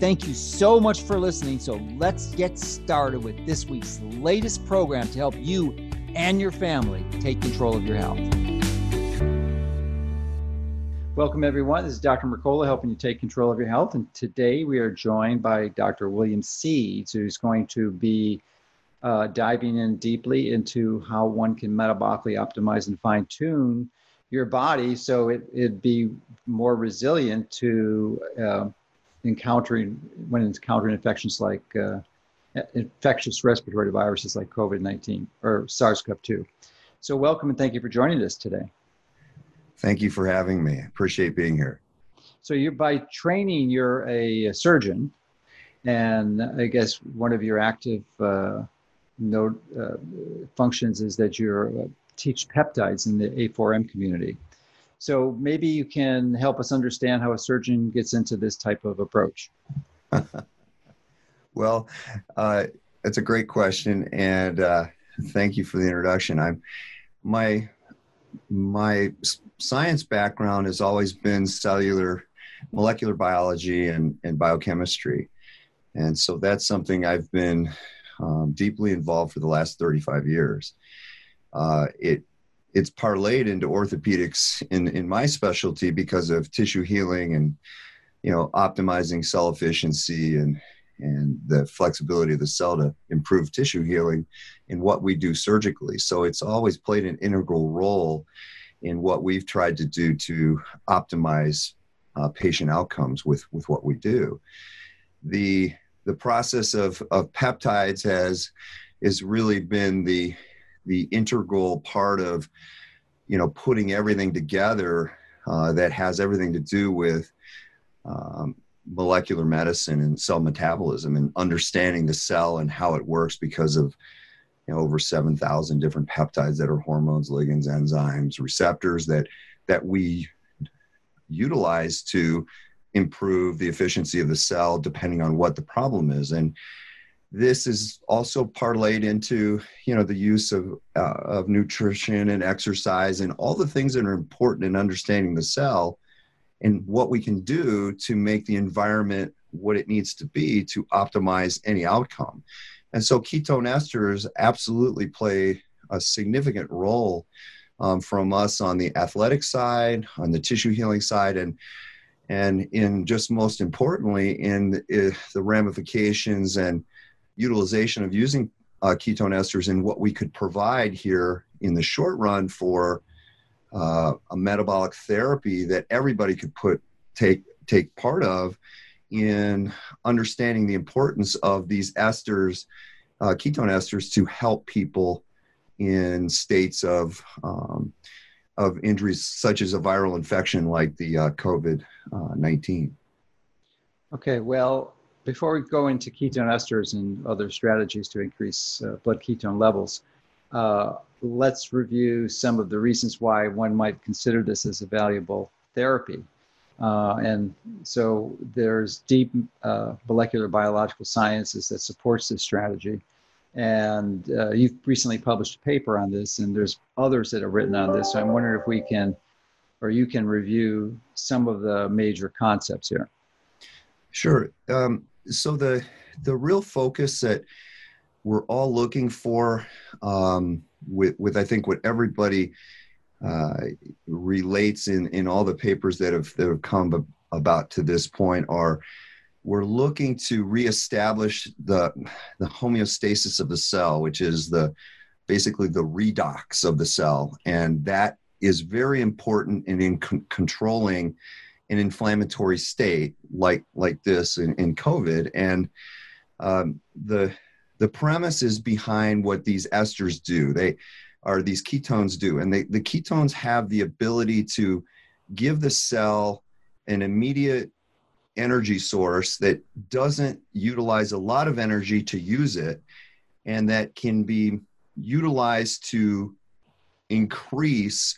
Thank you so much for listening. So let's get started with this week's latest program to help you and your family take control of your health. Welcome, everyone. This is Dr. Mercola helping you take control of your health. And today we are joined by Dr. William Seeds, who's going to be uh, diving in deeply into how one can metabolically optimize and fine tune your body so it, it'd be more resilient to. Uh, encountering when encountering infections like uh, infectious respiratory viruses like COVID-19 or SARS-CoV-2. So welcome and thank you for joining us today. Thank you for having me. Appreciate being here. So you by training, you're a, surgeon, and I guess one of your active uh, node, uh, functions is that you uh, teach peptides in the A4M community. So maybe you can help us understand how a surgeon gets into this type of approach. well, uh, it's a great question, and uh, thank you for the introduction. I'm my my science background has always been cellular, molecular biology, and and biochemistry, and so that's something I've been um, deeply involved for the last 35 years. Uh, it it's parlayed into orthopedics in in my specialty because of tissue healing and you know optimizing cell efficiency and and the flexibility of the cell to improve tissue healing in what we do surgically. So it's always played an integral role in what we've tried to do to optimize uh, patient outcomes with with what we do. The the process of of peptides has has really been the the integral part of you know putting everything together uh, that has everything to do with um, molecular medicine and cell metabolism and understanding the cell and how it works because of you know, over 7,000 different peptides that are hormones, ligands, enzymes, receptors that that we utilize to improve the efficiency of the cell depending on what the problem is. And this is also parlayed into you know the use of uh, of nutrition and exercise and all the things that are important in understanding the cell and what we can do to make the environment what it needs to be to optimize any outcome. And so ketone esters absolutely play a significant role um, from us on the athletic side on the tissue healing side and and in just most importantly in the, the ramifications and utilization of using uh, ketone esters and what we could provide here in the short run for uh, a metabolic therapy that everybody could put take take part of in understanding the importance of these esters, uh, ketone esters, to help people in states of um, of injuries such as a viral infection like the uh, COVID uh, nineteen. Okay, well, before we go into ketone esters and other strategies to increase uh, blood ketone levels, uh, let's review some of the reasons why one might consider this as a valuable therapy. Uh, and so there's deep uh, molecular biological sciences that supports this strategy. And uh, you've recently published a paper on this, and there's others that have written on this. So I'm wondering if we can, or you can review some of the major concepts here. Sure. Um, so the the real focus that we're all looking for um, with with I think what everybody uh, relates in in all the papers that have that have come about to this point are we're looking to reestablish the the homeostasis of the cell, which is the basically the redox of the cell, and that is very important in, in con- controlling an inflammatory state like like this in, in COVID. And um, the the premise is behind what these esters do. They are these ketones do, and they, the ketones have the ability to give the cell an immediate energy source that doesn't utilize a lot of energy to use it and that can be utilized to increase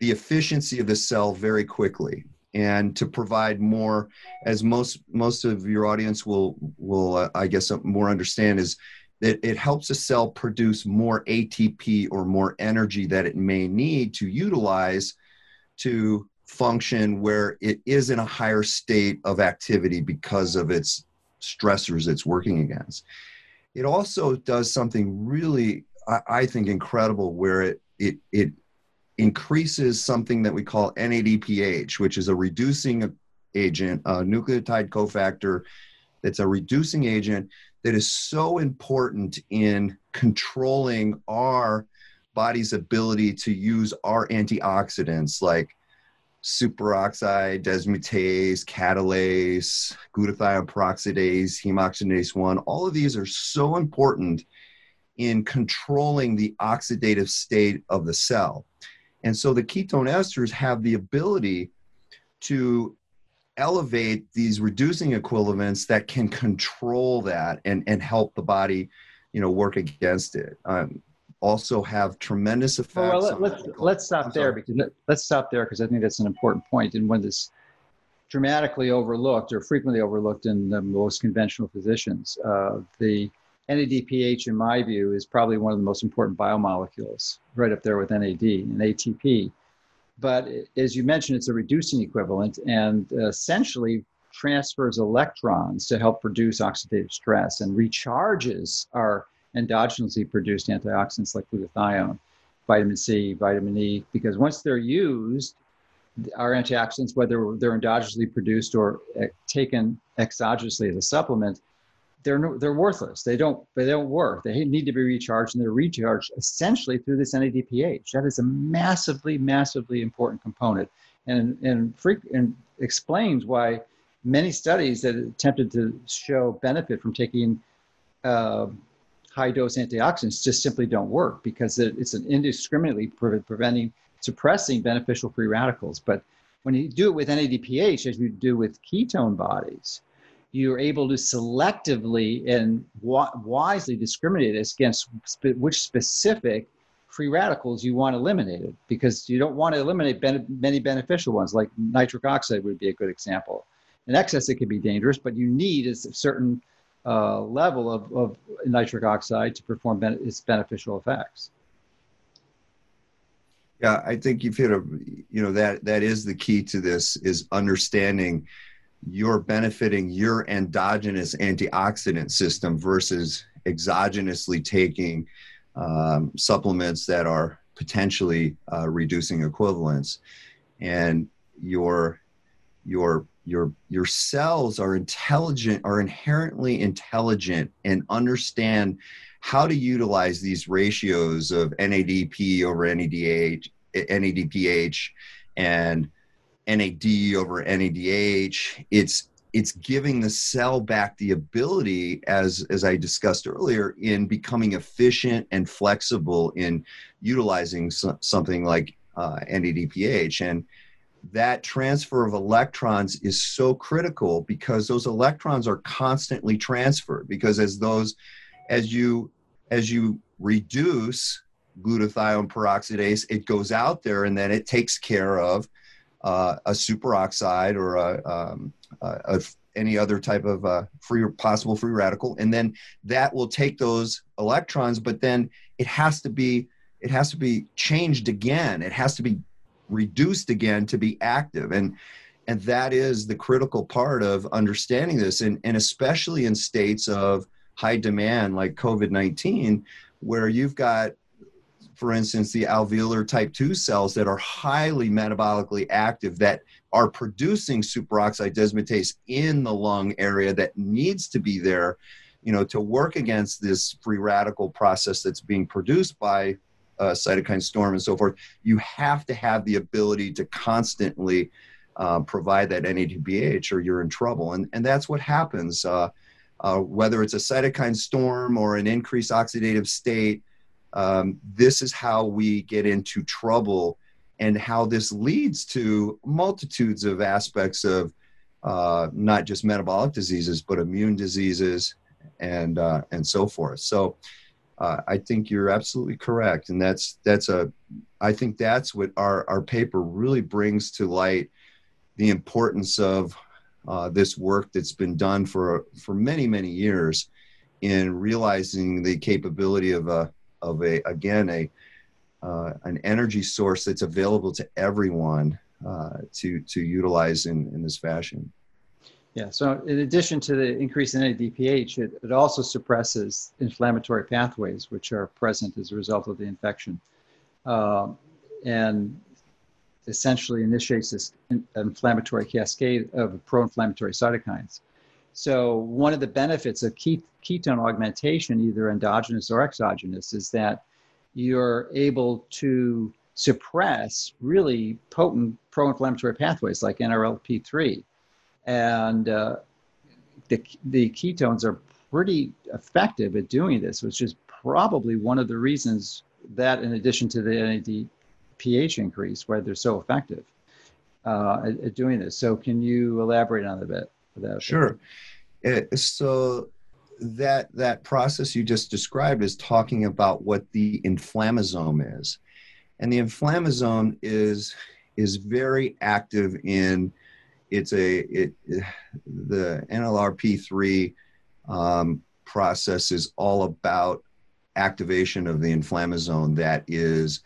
the efficiency of the cell very quickly and to provide more as most most of your audience will will uh, i guess uh, more understand is that it helps a cell produce more atp or more energy that it may need to utilize to function where it is in a higher state of activity because of its stressors it's working against. It also does something really i, I think incredible where it it it increases something that we call NADPH, which is a reducing agent, a nucleotide cofactor that's a reducing agent that is so important in controlling our body's ability to use our antioxidants like superoxide dismutase, catalase, glutathione peroxidase, hemoxidase 1. All of these are so important in controlling the oxidative state of the cell. And so the ketone esters have the ability to elevate these reducing equivalents that can control that and, and help the body, you know, work against it. Um, also have tremendous effects. Well, well let, us let's, let's stop there because let's stop there because I think that's an important. And one that's dramatically overlooked or frequently overlooked in the most conventional physicians, uh, the NADPH, in my view, is probably one of the most important biomolecules, right up there with NAD and ATP. But as you mentioned, it's a reducing equivalent and essentially transfers electrons to help reduce oxidative stress and recharges our endogenously produced antioxidants like glutathione, vitamin C, vitamin E, because once they're used, our antioxidants, whether they're endogenously produced or eh, taken exogenously as a supplement, they're no, they're worthless. They don't they don't work. They need to be recharged, and they're recharged essentially through this NADPH. That is a massively massively important component, and and, and explains why many studies that attempted to show benefit from taking uh, high dose antioxidants just simply don't work because it's an indiscriminately pre- preventing suppressing beneficial free radicals. But when you do it with NADPH, as you do with ketone bodies, you're able to selectively and wisely discriminate against which specific free radicals you want eliminated because you don't want to eliminate ben- many beneficial ones like nitric oxide would be a good example. In excess it can be dangerous but you need a certain uh, level of, of nitric oxide to perform ben- its beneficial effects. Yeah i think you've hit a you know that that is the key to this is understanding you're benefiting your endogenous antioxidant system versus exogenously taking um, supplements that are potentially uh, reducing equivalents and your your your your cells are intelligent are inherently intelligent and understand how to utilize these ratios of NADP over NADH NADPH and NAD over NADH. It's it's giving the cell back the ability, as as I discussed earlier, in becoming efficient and flexible in utilizing so, something like uh, NADPH and that transfer of electrons is so critical because those electrons are constantly transferred because as those as you as you reduce glutathione peroxidase it goes out there and then it takes care of uh, a superoxide or a, um, a, a, any other type of uh, free possible free radical, and then that will take those electrons, but then it has to be it has to be changed again. It has to be reduced again to be active, and and that is the critical part of understanding this, and and especially in states of high demand like COVID nineteen, where you've got for instance, the alveolar type 2 cells that are highly metabolically active that are producing superoxide dismutase in the lung area that needs to be there, you know, to work against this free radical process that's being produced by uh, cytokine storm and so forth. You have to have the ability to constantly uh, provide that NADPH or you're in trouble. And, and that's what happens. Uh, uh, whether it's a cytokine storm or an increased oxidative state, um, this is how we get into trouble and how this leads to multitudes of aspects of uh, not just metabolic diseases, but immune diseases and uh, and so forth. So uh, I think you're absolutely correct, and that's that's a I think that's what our our paper really brings to light the importance of uh, this work that's been done for for many many years in realizing the capability of a of a again a uh, an energy source that's available to everyone uh, to to utilize in in this fashion. Yeah. So in addition to the increase in NADPH, it, it also suppresses inflammatory pathways which are present as a result of the infection, uh, and essentially initiates this inflammatory cascade of pro-inflammatory cytokines. So one of the benefits of ketone augmentation, either endogenous or exogenous, is that you're able to suppress really potent pro-inflammatory pathways like NLRP3. And uh, the, the ketones are pretty effective at doing this, which is probably one of the reasons that, in addition to the NAD pH increase, why they're so effective uh, at, at, doing this. So, can you elaborate on that a bit? Sure. It, uh, so, that that process you just described is talking about what the inflammasome is, and the inflammasome is is very active in it's a it, the NLRP3 um, process is all about activation of the inflammasome that is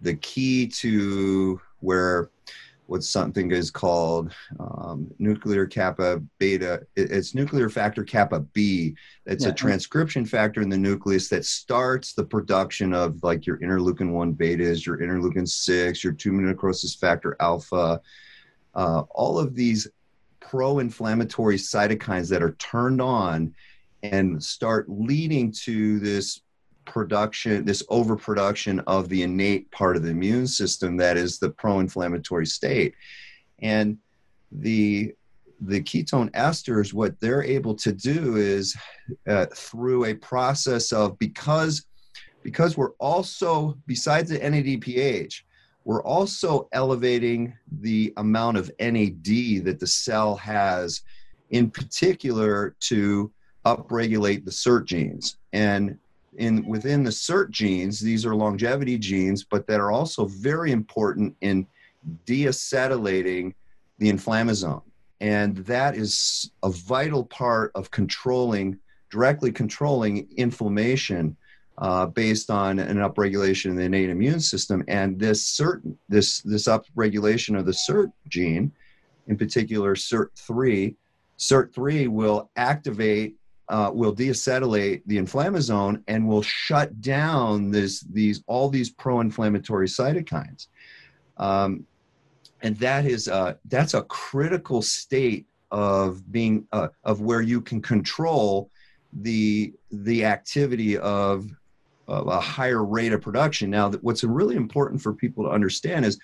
the key to where what something is called um, nuclear kappa beta. It's nuclear factor kappa B. It's yeah. a transcription factor in the nucleus that starts the production of like your interleukin 1 betas, your interleukin 6, your tumor necrosis factor alpha, uh, all of these pro inflammatory cytokines that are turned on and start leading to this production, this overproduction of the innate part of the immune system that is the pro-inflammatory state. And the the ketone esters, what they're able to do is uh, through a process of because because we're also besides the NADPH, we're also elevating the amount of NAD that the cell has, in particular to upregulate the SIRT genes. And in within the SIRT genes, these are longevity genes, but that are also very important in deacetylating the inflammasome. And that is a vital part of controlling, directly controlling inflammation uh, based on an upregulation in the innate immune system. And this certain this this upregulation of the SIRT gene, in particular SIRT3, SIRT3 will activate uh, will deacetylate the inflammasome and will shut down this, these all these pro-inflammatory cytokines. Um, and that is uh, that's a critical state of being uh, of where you can control the the activity of, of a higher rate of production. Now, what's really important for people to understand is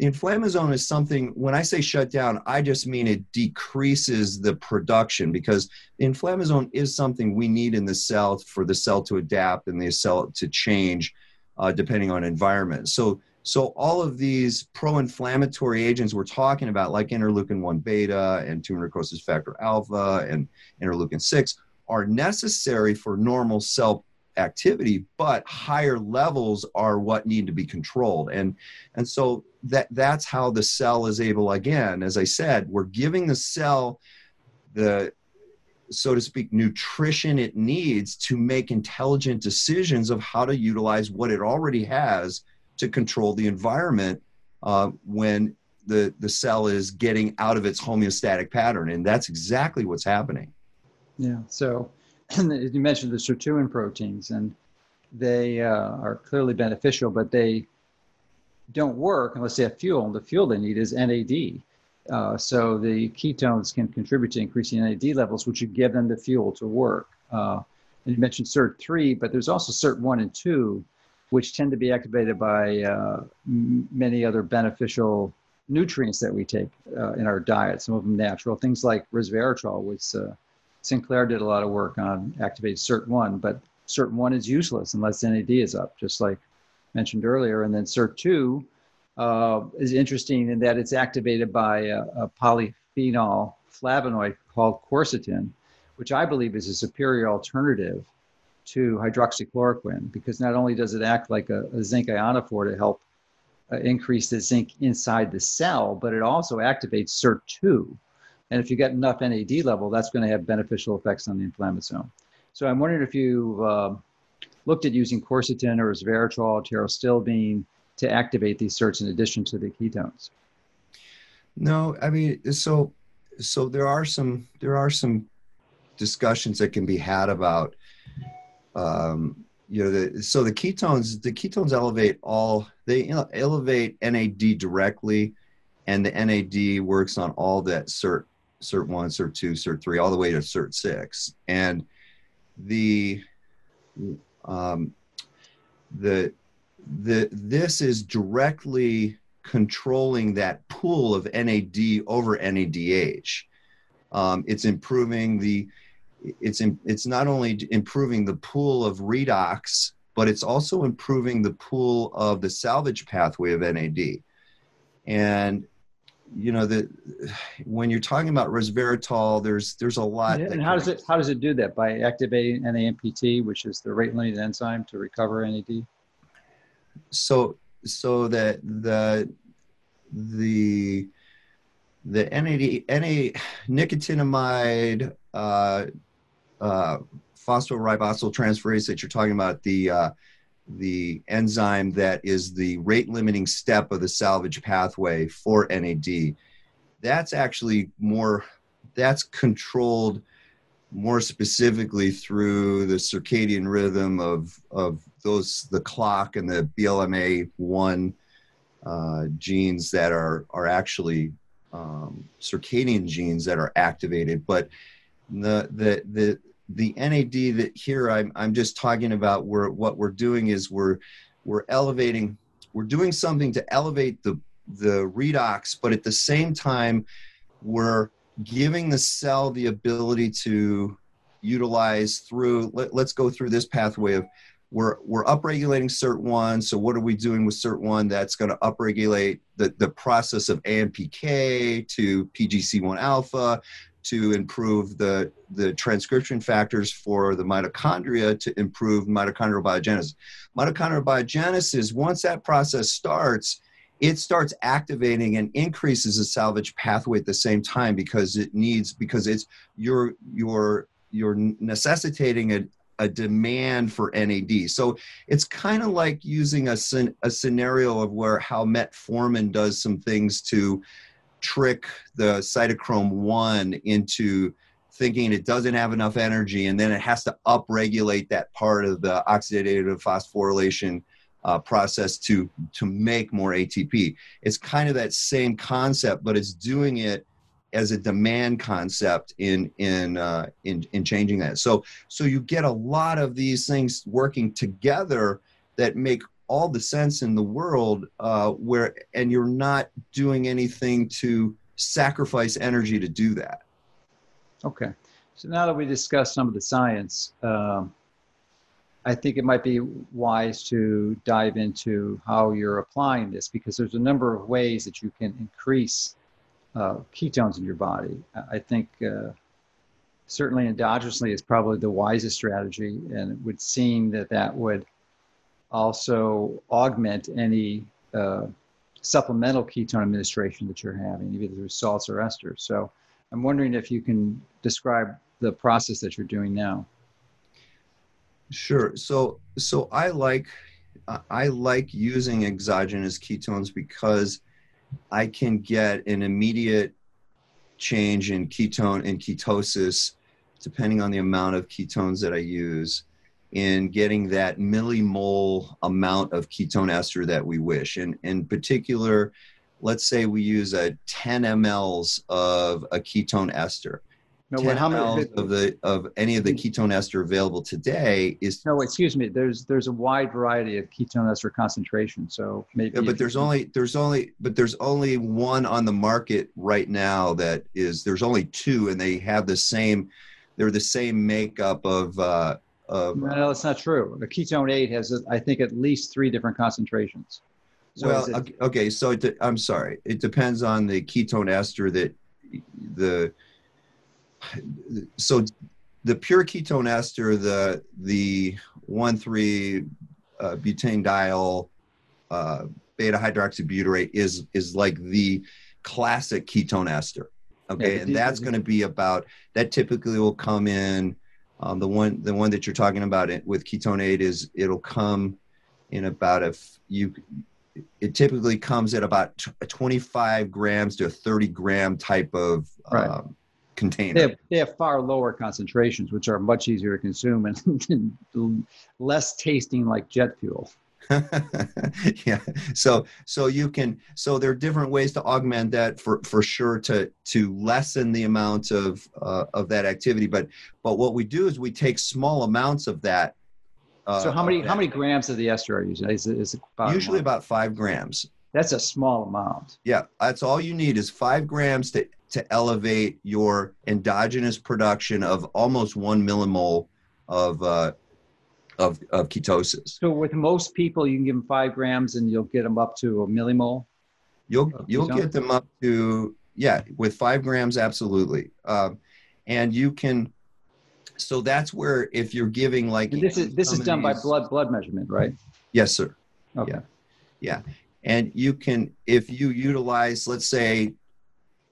inflammasome is something, when I say shut down, I just mean it decreases the production because inflammasome is something we need in the cell for the cell to adapt and the cell to change uh, depending on environment. So, so all of these pro-inflammatory agents we're talking about, like interleukin 1 beta and tumor necrosis factor alpha and interleukin 6, are necessary for normal cell activity but higher levels are what need to be controlled and and so that that's how the cell is able again as i said we're giving the cell the so to speak nutrition it needs to make intelligent decisions of how to utilize what it already has to control the environment uh, when the the cell is getting out of its homeostatic pattern. And that's exactly what's happening. Yeah. So you mentioned the sirtuin proteins, and they uh, are clearly beneficial, but they don't work unless they have fuel. And the fuel they need is NAD. Uh, so the ketones can contribute to increasing NAD levels, which would give them the fuel to work. Uh, and you mentioned SIRT3, but there's also SIRT1 and 2, which tend to be activated by uh, m- many other beneficial nutrients that we take uh, in our diet, some of them natural, things like resveratrol, which uh, Sinclair did a lot of work on activated SIRT1, but SIRT1 is useless unless NAD is up, just like mentioned earlier. And then SIRT2 uh, is interesting in that it's activated by a, a polyphenol flavonoid called quercetin, which I believe is a superior alternative to hydroxychloroquine because not only does it act like a, a zinc ionophore to help uh, increase the zinc inside the cell, but it also activates SIRT2. And if you get enough NAD level, that's going to have beneficial effects on the inflammasome. So I'm wondering if you've uh, looked at using quercetin or resveratrol, pterostilbene to activate these SIRTs in addition to the ketones. No, I mean, so so there are some there are some discussions that can be had about um, you know the, so the ketones the ketones elevate all they elevate NAD directly and the NAD works on all that SIRT SIRT 1 SIRT 2 SIRT 3 all the way to SIRT 6 and the um, the the this is directly controlling that pool of NAD over NADH. Um, it's improving the it's in, it's not only improving the pool of redox, but it's also improving the pool of the salvage pathway of NAD. And you know that when you're talking about resveratrol, there's there's a lot. And how does it how does it do that by activating NAMPT, which is the rate limiting enzyme to recover NAD? So so that the the the NAD NA nicotinamide uh, uh, phosphoribosyl transferase that you're talking about the uh, the enzyme that is the rate limiting step of the salvage pathway for NAD. That's actually more, that's controlled more specifically through the circadian rhythm of, of those, the clock and the BMAL1 uh, genes that are, are actually um, circadian genes that are activated. But the, the, the, the NAD that here I'm, I'm just talking about where what we're doing is we're we're elevating we're doing something to elevate the the redox but at the same time we're giving the cell the ability to utilize through let, us go through this pathway of we're we're upregulating SIRT1 so what are we doing with SIRT1 that's going to upregulate the, the process of AMPK to PGC1 alpha to improve the, the transcription factors for the mitochondria to improve mitochondrial biogenesis. Mitochondrial biogenesis, once that process starts, it starts activating and increases the salvage pathway at the same time because it needs because it's you're you're you're necessitating a, a demand for NAD. So it's kind of like using a, a scenario of where how metformin does some things to trick the cytochrome 1 into thinking it doesn't have enough energy and then it has to upregulate that part of the oxidative phosphorylation uh, process to to make more ATP. It's kind of that same concept, but it's doing it as a demand concept in in uh, in in changing that. So so you get a lot of these things working together that make all the sense in the world uh, where and you're not doing anything to sacrifice energy to do that. Okay. So now that we discussed some of the science um, i think it might be wise to dive into how you're applying this because there's a number of ways that you can increase uh, ketones in your body. I think uh, certainly endogenously is probably the wisest strategy and it would seem that that would also augment any uh, supplemental ketone administration that you're having, either through salts or esters. So I'm wondering if you can describe the process that you're doing now. Sure. So so I like I like using exogenous ketones because I can get an immediate change in ketone and ketosis depending on the amount of ketones that I use in getting that millimole amount of ketone ester that we wish. And in particular, let's say we use a 10 mLs of a ketone ester. No, 10 how many, of the of any of the ketone ester available today is no excuse me there's there's a wide variety of ketone ester concentration so maybe yeah, but there's only there's only but there's only one on the market right now that is there's only two and they have the same they're the same makeup of uh, of, no, that's not true. A KetoneAid has, I think, at least three different concentrations. So well, it, okay. So it, I'm sorry. It depends on the ketone ester that the so the pure ketone ester, the the one three uh, butanediol uh, beta hydroxybutyrate is is like the classic ketone ester. Okay, yeah, and that's going to be about that. Typically, will come in um, the one the one that you're talking about it, with KetoneAid is it'll come in about if you it typically comes at about 25 grams to a 30 gram type of right. um, container. They have, they have, far lower concentrations, which are much easier to consume and less tasting like jet fuel. yeah. So so you can so there are different ways to augment that for for sure to to lessen the amount of uh, of that activity. But but what we do is we take small amounts of that. Uh, so how many how many grams of the ester are you using? Is, is about usually about five grams. That's a small amount. Yeah, that's all you need is five grams to to elevate your endogenous production of almost one millimole of uh, of, of ketosis. So with most people, you can give them five grams and you'll get them up to a millimole. You'll you'll get them up to yeah with five grams absolutely, um, and you can. So that's where if you're giving like and this is this is done by blood blood measurement, right? Yes, sir. Okay. Yeah, yeah, and you can if you utilize let's say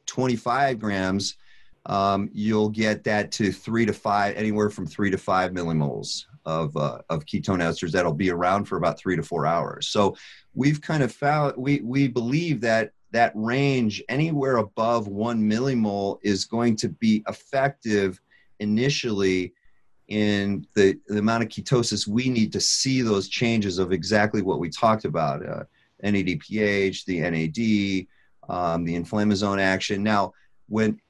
25 grams, um, you'll get that to three to five, anywhere from three to five millimoles of, uh, of ketone esters that'll be around for about three to four hours. So we've kind of found, we, we believe that that range anywhere above one millimole is going to be effective initially in the, the amount of ketosis we need to see those changes of exactly what we talked about uh, NADPH, the NAD, um, the inflammasome action. Now, when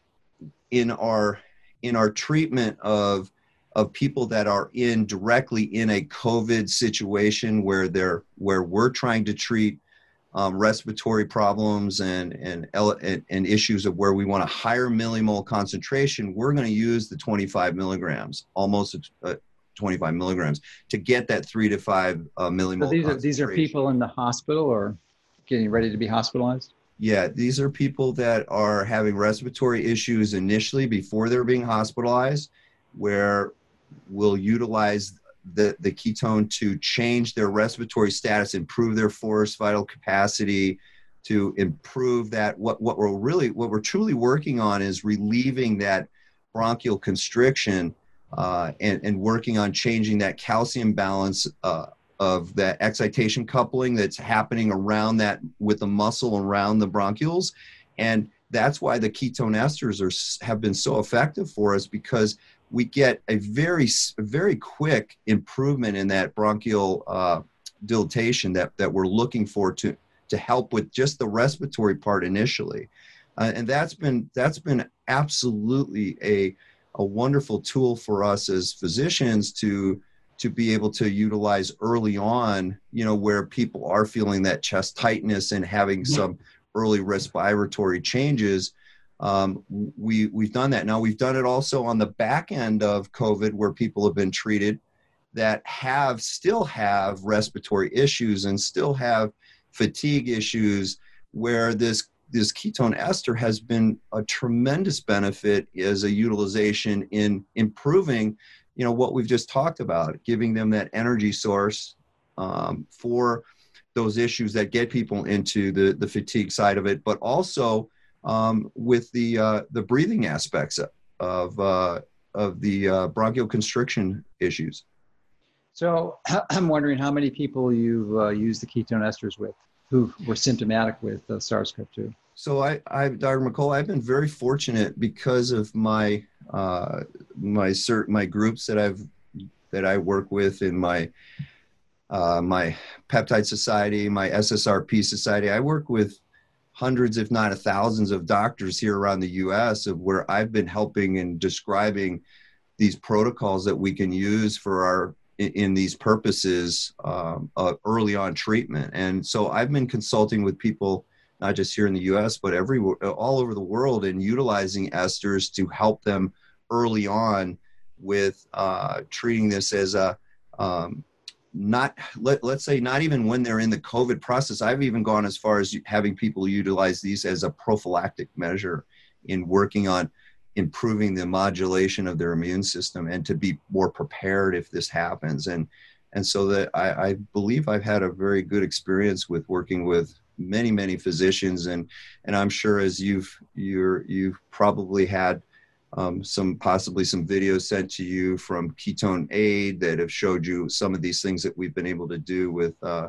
in our in our treatment of of people that are in directly in a COVID situation where they're where we're trying to treat um, respiratory problems and, and and issues of where we want a higher millimole concentration, we're going to use the 25 milligrams, almost uh, 25 milligrams, to get that three to five uh, millimole. So these are these are people in the hospital or getting ready to be hospitalized. Yeah, these are people that are having respiratory issues initially before they're being hospitalized, where will utilize the, the ketone to change their respiratory status, improve their forced vital capacity, to improve that. What, what we're really, what we're truly working on is relieving that bronchial constriction uh, and, and working on changing that calcium balance uh, of that excitation coupling that's happening around that with the muscle around the bronchioles. And that's why the ketone esters are, have been so effective for us because we get a very very quick improvement in that bronchial uh, dilatation that that we're looking for to to help with just the respiratory part initially, uh, and that's been that's been absolutely a a wonderful tool for us as physicians to to be able to utilize early on you know where people are feeling that chest tightness and having some early respiratory changes um, we we've done that. Now we've done it also on the back end of covid where people have been treated that have still have respiratory issues and still have fatigue issues where this this ketone ester has been a tremendous benefit as a utilization in improving you know what we've just talked about giving them that energy source um, for those issues that get people into the the fatigue side of it but also um, with the uh, the breathing aspects of uh, of the uh, bronchial constriction issues. So I'm wondering how many people you've uh, used the ketone esters with who were symptomatic with uh, SARS-CoV-2. So I, I, Dr. Mercola, I've been very fortunate because of my uh, my cert, my groups that I've that I work with in my my peptide society, my SSRP society. I work with hundreds, if not thousands, of doctors here around the U.S. of where I've been helping and describing these protocols that we can use for our in, these purposes um, uh, early on treatment. And so I've been consulting with people not just here in the U.S. but everywhere, all over the world, and utilizing esters to help them early on with uh, treating this as a um, not let, let's say not even when they're in the covid process i've even gone as far as having people utilize these as a prophylactic measure in working on improving the modulation of their immune system and to be more prepared if this happens. And and so that I, I believe I've had a very good experience with working with many many physicians. And and I'm sure as you've you're you've probably had um, some possibly some videos sent to you from KetoneAid that have showed you some of these things that we've been able to do with uh,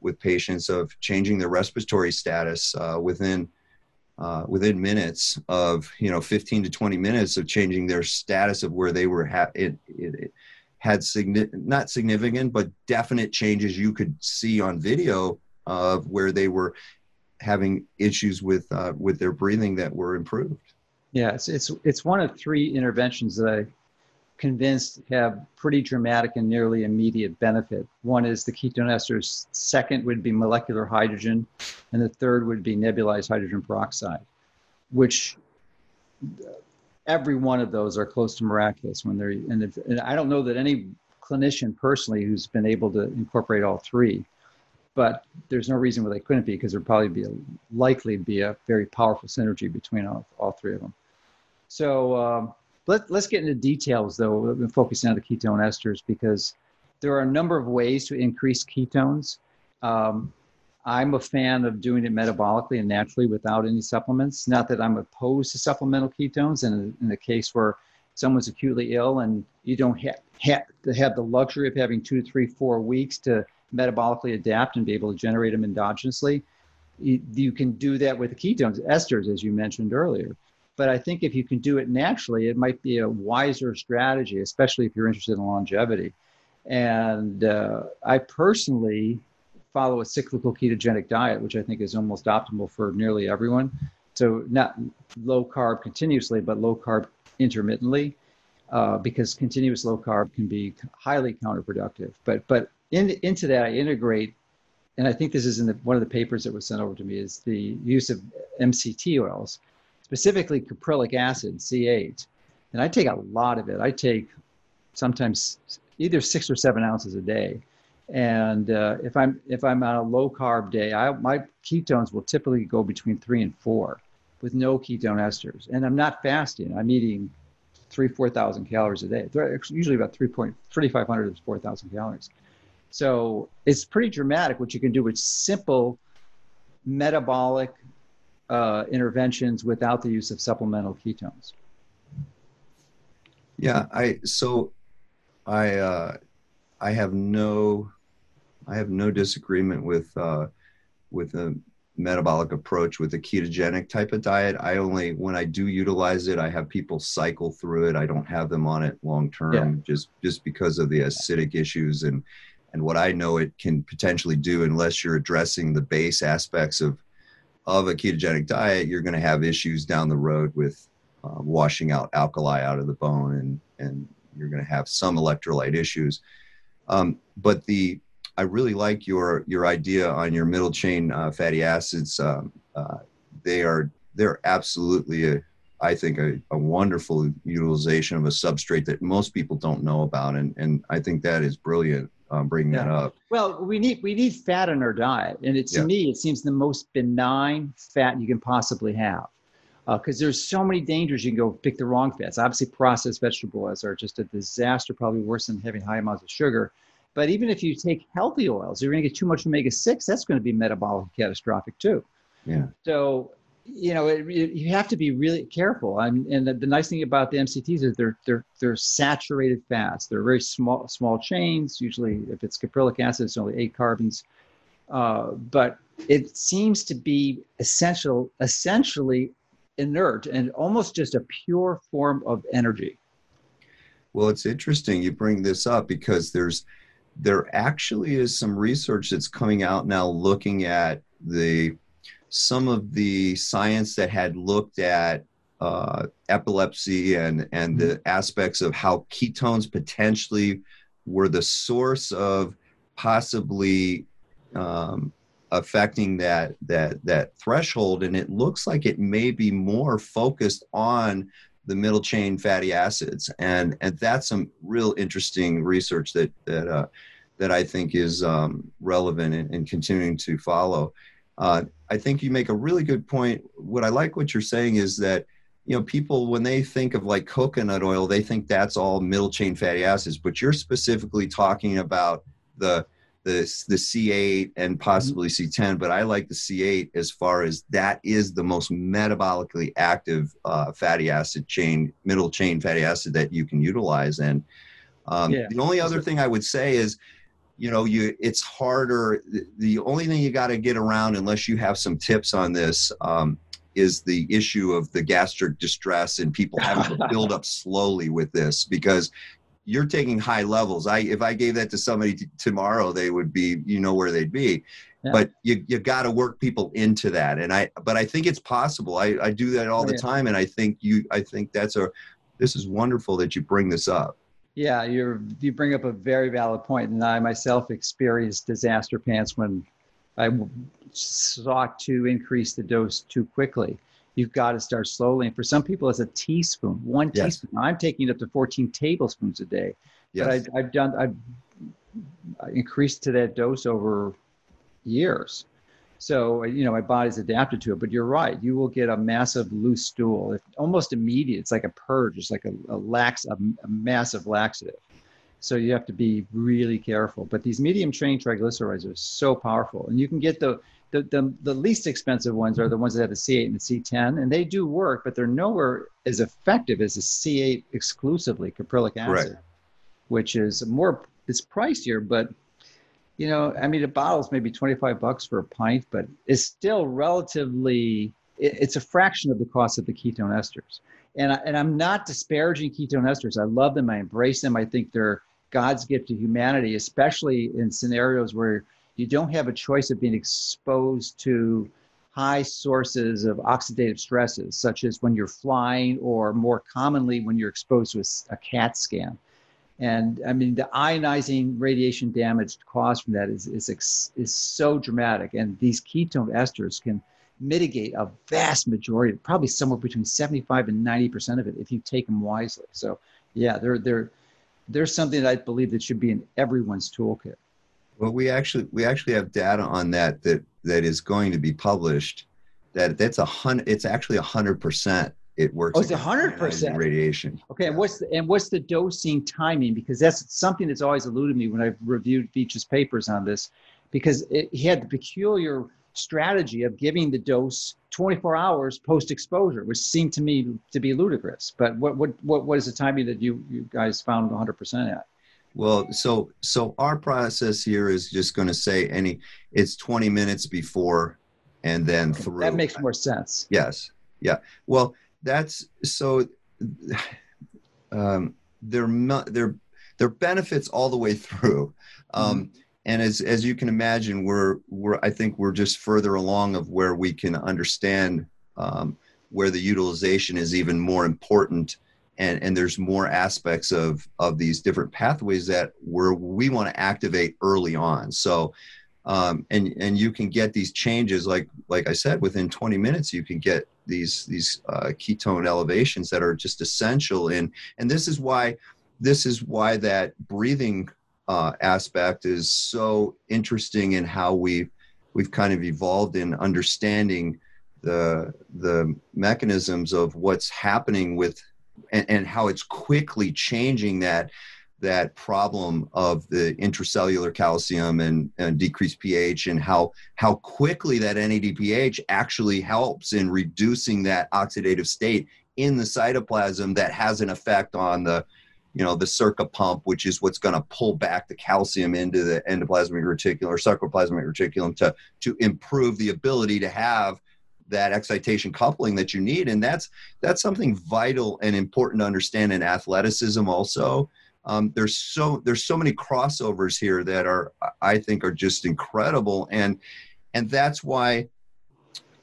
with patients of changing their respiratory status uh, within uh, within minutes of you know 15 to 20 minutes of changing their status of where they were ha- it, it, it had signi- not significant but definite changes you could see on video of where they were having issues with uh, with their breathing that were improved yeah it's it's it's one of three interventions that i convinced have pretty dramatic and nearly immediate benefit. One is the ketone esters, second would be molecular hydrogen, and the third would be nebulized hydrogen peroxide, which uh, every one of those are close to miraculous when they're, and, if, and I don't know that any clinician personally who's been able to incorporate all three, but there's no reason why they couldn't be because there'd probably be a, likely be a very powerful synergy between all, all three of them. So, um, let, us get into details though, been focusing on the ketone esters because there are a number of ways to increase ketones. Um, I'm a fan of doing it metabolically and naturally without any supplements. Not that I'm opposed to supplemental ketones. And in the case where someone's acutely ill and you don't have, have have the luxury of having two three, four weeks to metabolically adapt and be able to generate them endogenously, you, you can do that with ketones, esters, as you mentioned earlier. But I think if you can do it naturally, it might be a wiser strategy, especially if you're interested in longevity. And uh, I personally follow a cyclical ketogenic diet, which I think is almost optimal for nearly everyone. So not low carb continuously, but low carb intermittently, uh, because continuous low carb can be highly counterproductive. But but in, into that, I integrate, and I think this is in the, one of the papers that was sent over to me, is the use of MCT oils specifically caprylic acid, C8. And I take a lot of it. I take sometimes either six or seven ounces a day. And uh, if I'm if I'm on a low carb day, I, my ketones will typically go between three and four, with no ketone esters. And I'm not fasting. I'm eating three four thousand calories a day. They're usually about three point thirty five hundred to four thousand calories. So it's pretty dramatic what you can do with simple metabolic uh, interventions without the use of supplemental ketones. Yeah, I so I uh, I have no I have no disagreement with uh, with a metabolic approach with a ketogenic type of diet. I only when I do utilize it, I have people cycle through it. I don't have them on it long term yeah. just just because of the acidic issues and and what I know it can potentially do unless you're addressing the base aspects of of a ketogenic diet, you're going to have issues down the road with uh, washing out alkali out of the bone, and and you're going to have some electrolyte issues. Um, but the I really like your your idea on your middle chain uh, fatty acids. Um, uh, they are they're absolutely a, I think a, a, wonderful utilization of a substrate that most people don't know about, and and I think that is brilliant um, bringing yeah. that up. Well, we need we need fat in our diet, and it, to yeah. me, it seems the most benign fat you can possibly have, because uh, there's so many dangers. You can go pick the wrong fats. Obviously, processed vegetable oils are just a disaster, probably worse than having high amounts of sugar. But even if you take healthy oils, you're going to get too much omega six. That's going to be metabolic catastrophic too. Yeah. So you know, it, it, you have to be really careful. and the, the, nice thing about the MCTs is they're they're they're saturated fats. They're very small small chains. Usually, if it's caprylic acid, it's only eight carbons. Uh, but it seems to be essential, essentially inert and almost just a pure form of energy. Well, it's interesting you bring this up because there's there actually is some research that's coming out now looking at the some of the science that had looked at uh, epilepsy and and the mm-hmm. aspects of how ketones potentially were the source of possibly um, affecting that that that threshold and it looks like it may be more focused on the middle chain fatty acids and and that's some real interesting research that that uh, that I think is um, relevant and, continuing to follow. Uh, I think you make a really good point. What I like what you're saying is that you know people when they think of like coconut oil they think that's all middle chain fatty acids but you're specifically talking about the the the C8 and possibly C10 but I like the C8 as far as that is the most metabolically active uh, fatty acid chain middle chain fatty acid that you can utilize and um, yeah. the only other thing I would say is you know you it's harder the only thing you got to get around unless you have some tips on this um, is the issue of the gastric distress and people having to build up slowly with this because you're taking high levels. I if I gave that to somebody t- tomorrow, they would be you know where they'd be. Yeah. But you you got to work people into that, and I but I think it's possible. I I do that all oh, the yeah. time, and I think you I think that's a this is wonderful that you bring this up. Yeah, you're you bring up a very valid point, and I myself experienced disaster pants when I sought to increase the dose too quickly. You've got to start slowly. And for some people, it's a teaspoon, one yes. teaspoon. I'm taking it up to 14 tablespoons a day. Yes. But I, I've done, I've increased to that dose over years. So, you know, my body's adapted to it. But you're right. You will get a massive loose stool, it's almost immediate. It's like a purge. It's like a, a lax, a, a massive laxative. So you have to be really careful. But these medium chain triglycerides are so powerful, and you can get the the, the, the least expensive ones are the ones that have the C8 and the C10, and they do work, but they're nowhere as effective as the C8 exclusively caprylic acid, Correct. which is more it's pricier, but you know, I mean, a bottle's maybe 25 bucks for a pint, but it's still relatively, it's a fraction of the cost of the ketone esters. And, I, and I'm not disparaging ketone esters. I love them. I embrace them. I think they're God's gift to humanity, especially in scenarios where you don't have a choice of being exposed to high sources of oxidative stresses, such as when you're flying or more commonly when you're exposed to a, a CAT scan. And I mean, the ionizing radiation damage caused from that is, is, is so dramatic. And these ketone esters can mitigate a vast majority, probably somewhere between 75 and 90% of it if you take them wisely. So yeah, they're, they're, there's something that I believe that should be in everyone's toolkit. Well, we actually we actually have data on that that that is going to be published. That that's a hundred. It's actually a hundred percent. It works. Oh, it's hundred percent radiation. Okay, and what's the, and what's the dosing timing? Because that's something that's always eluded me when I've reviewed Veech's papers on this, because it, he had the peculiar strategy of giving the dose 24 hours post exposure, which seemed to me to be ludicrous. But what what what, what is the timing that you you guys found 100% at? Well, so so our process here is just going to say any it's 20 minutes before and then through. That makes more sense. Yes. Yeah. Well, that's so um there there they're benefits all the way through. Um mm-hmm. and as as you can imagine we're we're I think we're just further along of where we can understand um where the utilization is even more important and and there's more aspects of of these different pathways that where we want to activate early on so um, and and you can get these changes like like i said within 20 minutes you can get these these uh, ketone elevations that are just essential in and this is why this is why that breathing uh, aspect is so interesting in how we we've kind of evolved in understanding the the mechanisms of what's happening with and, and how it's quickly changing that that problem of the intracellular calcium and, and, decreased pH and how how quickly that NADPH actually helps in reducing that oxidative state in the cytoplasm that has an effect on the you know the SERCA pump which is what's going to pull back the calcium into the endoplasmic reticulum or sarcoplasmic reticulum to to improve the ability to have that excitation coupling that you need. And that's that's something vital and important to understand in athleticism also um, there's so there's so many crossovers here that are i think are just incredible. And and that's why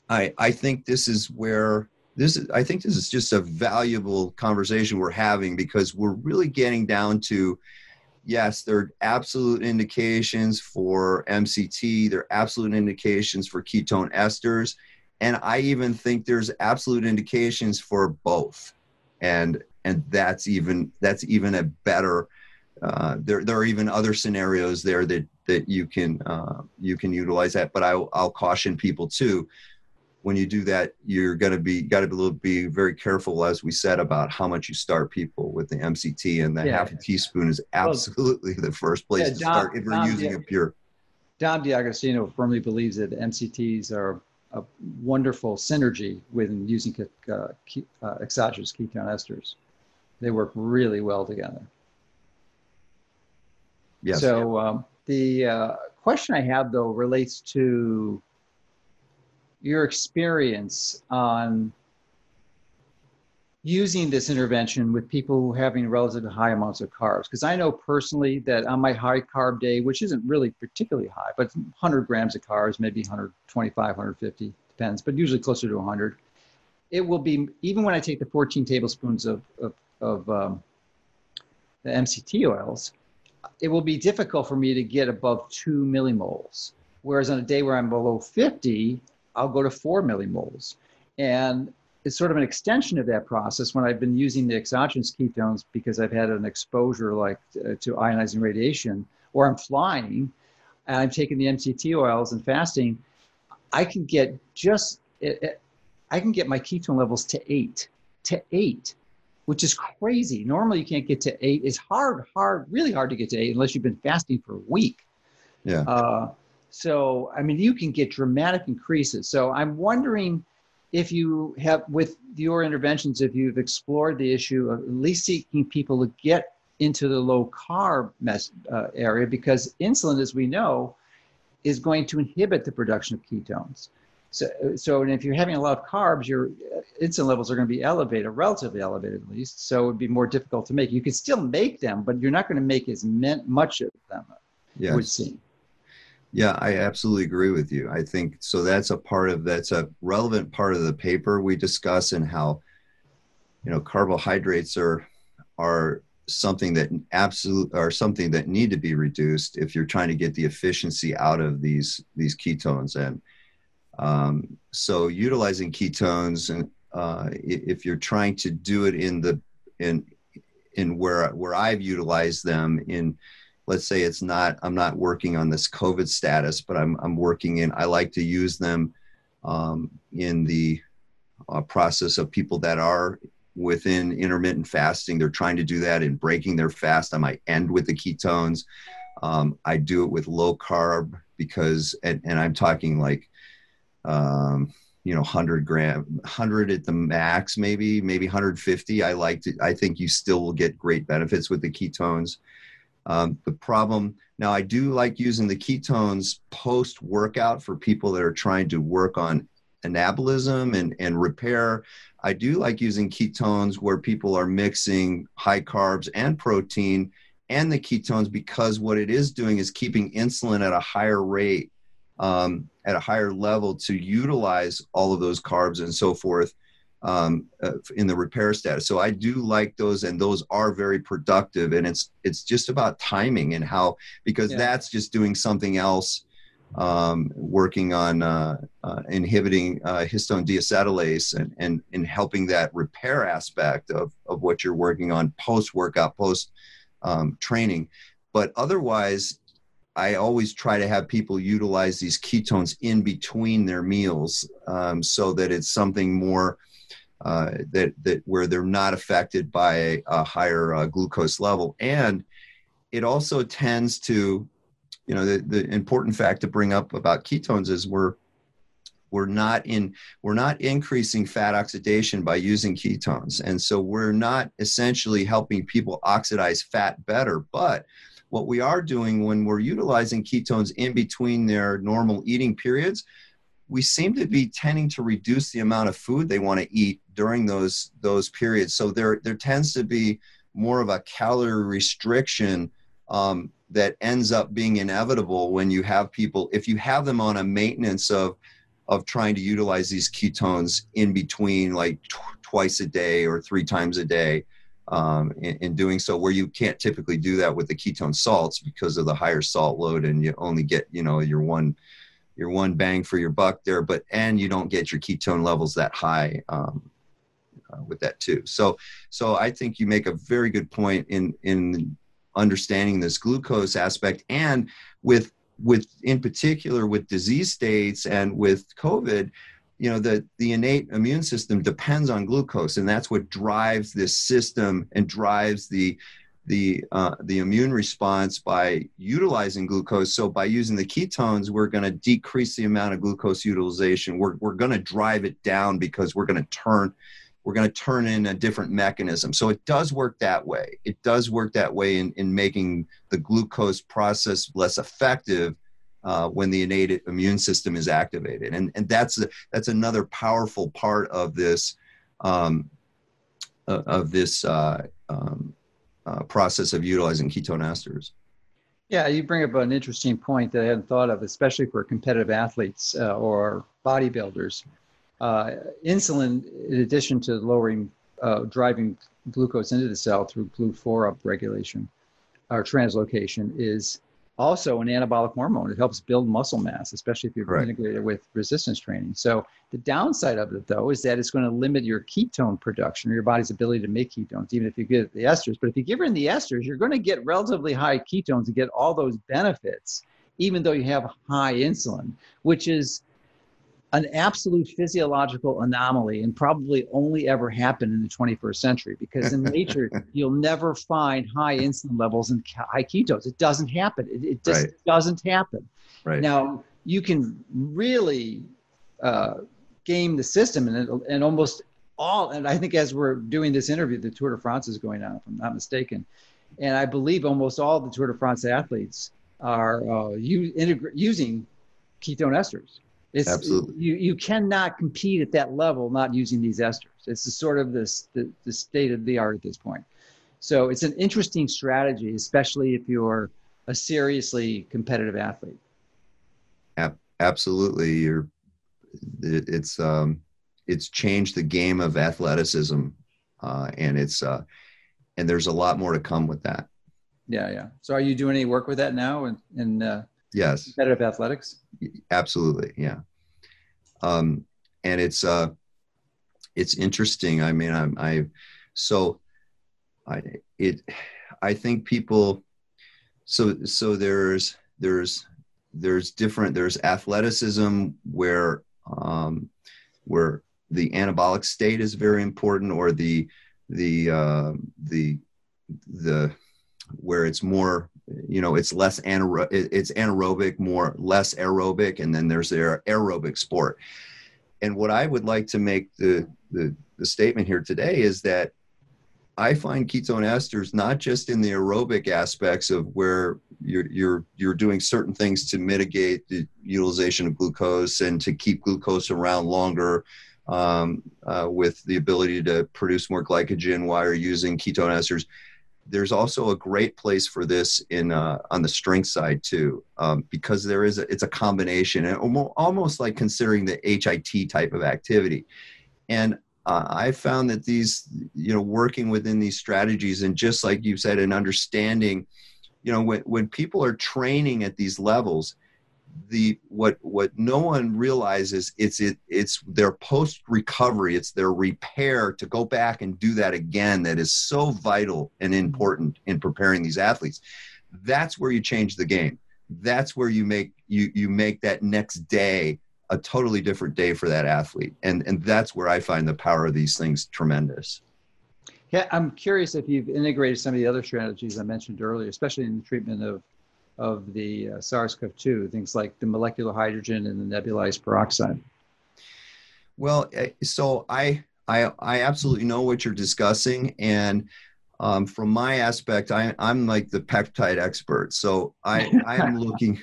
i i think this is where this is i think this is just a valuable conversation we're having because we're really getting down to yes, there are absolute indications for MCT, there are absolute indications for ketone esters, and i even think there's absolute indications for both. And and that's even that's even a better uh, there, there are even other scenarios there that that you can uh, you can utilize that but I, i'll caution people too when you do that, you're going to be got to be very careful, as we said, about how much you start people with the MCT, and that yeah. half a teaspoon is absolutely well, the first place to Dom, start if we're Dom using Di- a pure. Dom D'Agostino firmly believes that MCTs are a wonderful synergy with using uh, uh, exogenous ketone esters. They work really well together. Yes. So um, the uh, question I have though relates to your experience on using this intervention with people who are having relatively high amounts of carbs because i know personally that on my high carb day which isn't really particularly high but 100 grams of carbs maybe 125 150 depends but usually closer to 100 it will be even when i take the 14 tablespoons of, of, of um, the mct oils it will be difficult for me to get above 2 millimoles whereas on a day where i'm below 50 I'll go to four millimoles. And it's sort of an extension of that process when I've been using the exogenous ketones because I've had an exposure like uh, to ionizing radiation, or I'm flying and I'm taking the MCT oils and fasting. I can get just, it, it, I can get my ketone levels to eight, to eight, which is crazy. Normally you can't get to eight. It's hard, hard, really hard to get to eight unless you've been fasting for a week. Yeah. Uh, so, I mean, you can get dramatic increases. So, I'm wondering if you have, with your interventions, if you've explored the issue of at least seeking people to get into the low carb mess, uh, area because insulin, as we know, is going to inhibit the production of ketones. So, so and if you're having a lot of carbs, your uh, insulin levels are going to be elevated, relatively elevated at least. So it would be more difficult to make. You can still make them, but you're not going to make as much of them. Yes. Would seem. Yeah, I absolutely agree with you. I think so. That's a part of that's a relevant part of the paper we discuss and how you know carbohydrates are are something that absolute are something that need to be reduced if you're trying to get the efficiency out of these these ketones and um, so utilizing ketones and uh, if you're trying to do it in the in in where where I've utilized them in let's say it's not i'm not working on this covid status but i'm, I'm working in i like to use them um, in the uh, process of people that are within intermittent fasting. They're trying to do that and breaking their fast. I might end with the ketones. Um, i do it with low carb because and, and i'm talking like um, you know 100 gram 100 at the max maybe maybe 150 i like to i think you still will get great benefits with the ketones um, the problem now, I do like using the ketones post workout for people that are trying to work on anabolism and, and repair. I do like using ketones where people are mixing high carbs and protein and the ketones because what it is doing is keeping insulin at a higher rate, um, at a higher level to utilize all of those carbs and so forth um, uh, in the repair status. So I do like those, and those are very productive. And it's it's just about timing and how because yeah. that's just doing something else, um, working on uh, uh, inhibiting uh, histone deacetylase and, and and helping that repair aspect of of what you're working on post workout, post um, training. But otherwise, I always try to have people utilize these ketones in between their meals um, so that it's something more uh, that that where they're not affected by a, a higher uh, glucose level, and it also tends to, you know, the, the important fact to bring up about ketones is we're we're not in we're not increasing fat oxidation by using ketones. And so we're not essentially helping people oxidize fat better but what we are doing when we're utilizing ketones in between their normal eating periods we seem to be tending to reduce the amount of food they want to eat during those those periods. So there there tends to be more of a calorie restriction um, that ends up being inevitable when you have people if you have them on a maintenance of of trying to utilize these ketones in between like tw- twice a day or three times a day um, in, in, doing so where you can't typically do that with the ketone salts because of the higher salt load and you only get you know your one your one bang for your buck there, but and you don't get your ketone levels that high um, uh, with that too. So, so I think you make a very good point in in understanding this glucose aspect and with with in particular with disease states and with COVID, you know the the innate immune system depends on glucose and that's what drives this system and drives the the uh, the immune response by utilizing glucose. So by using the ketones we're going to decrease the amount of glucose utilization. We're, we're going to drive it down because we're going to turn we're going to turn in a different mechanism. So it does work that way. It does work that way in, in making the glucose process less effective uh, when the innate immune system is activated. And, and that's, that's another powerful part of this, um, uh, of this uh, um, uh, process of utilizing ketone esters. Yeah, you bring up an interesting point that I hadn't thought of, especially for competitive athletes uh, or bodybuilders. Uh, insulin, in addition to lowering, driving glucose into the cell through GLUT4 upregulation or translocation, is also an anabolic hormone. It helps build muscle mass, especially if you're right. integrated with resistance training. So the downside of it, though, is that it's going to limit your ketone production or your body's ability to make ketones, even if you get the esters. But if you give in the esters, you're going to get relatively high ketones and get all those benefits, even though you have high insulin, which is an absolute physiological anomaly and probably only ever happened in the 21st century because in nature you'll never find high insulin levels and high ketones. It doesn't happen. It, it just right. doesn't happen. Right. Now you can really uh, game the system and, and almost all and i think as we're doing this interview the tour de france is going on if i'm not mistaken. And i believe almost all the tour de france athletes are uh, u- integra- using ketone esters it's, Absolutely. You, you cannot compete at that level not using these esters. It's the sort of this, the, the state of the art at this point. So it's an interesting strategy, especially if you're a seriously competitive athlete. Absolutely. You're, it, it's, um, it's changed the game of athleticism. Uh, and it's, uh, and there's a lot more to come with that. Yeah. Yeah. So are you doing any work with that now And and uh, yes. Competitive athletics? Absolutely yeah. Um and it's uh it's interesting. I mean i'm i so i it i think people so so there's there's there's different there's athleticism where um where the anabolic state is very important or the the uh the the where it's more you know it's less anaerobic it's anaerobic more less aerobic and then there's their aerobic sport. And what i would like to make the, the the statement here today is that i find ketone esters not just in the aerobic aspects of where you're you're you're doing certain things to mitigate the utilization of glucose and to keep glucose around longer um, uh, with the ability to produce more glycogen while you're using ketone esters there's also a great place for this in uh, on the strength side too, um, because there is a, it's a combination, and almost like considering the HIIT type of activity. And uh, I found that these, you know, working within these strategies, and just like you said, and understanding, you know, when when people are training at these levels, the what what no one realizes it's it it's their post recovery it's their repair to go back and do that again that is so vital and mm-hmm. important in preparing these athletes. That's where you change the game. That's where you make you you make that next day a totally different day for that athlete. And and that's where i find the power of these things tremendous. Yeah i'm curious if you've integrated some of the other strategies i mentioned earlier especially in the treatment of of the uh, SARS-CoV-2, things like the molecular hydrogen and the nebulized peroxide? Well, eh, so I I, I absolutely know what you're discussing, and um, from my aspect, I, I'm like the peptide expert. So I I'm looking.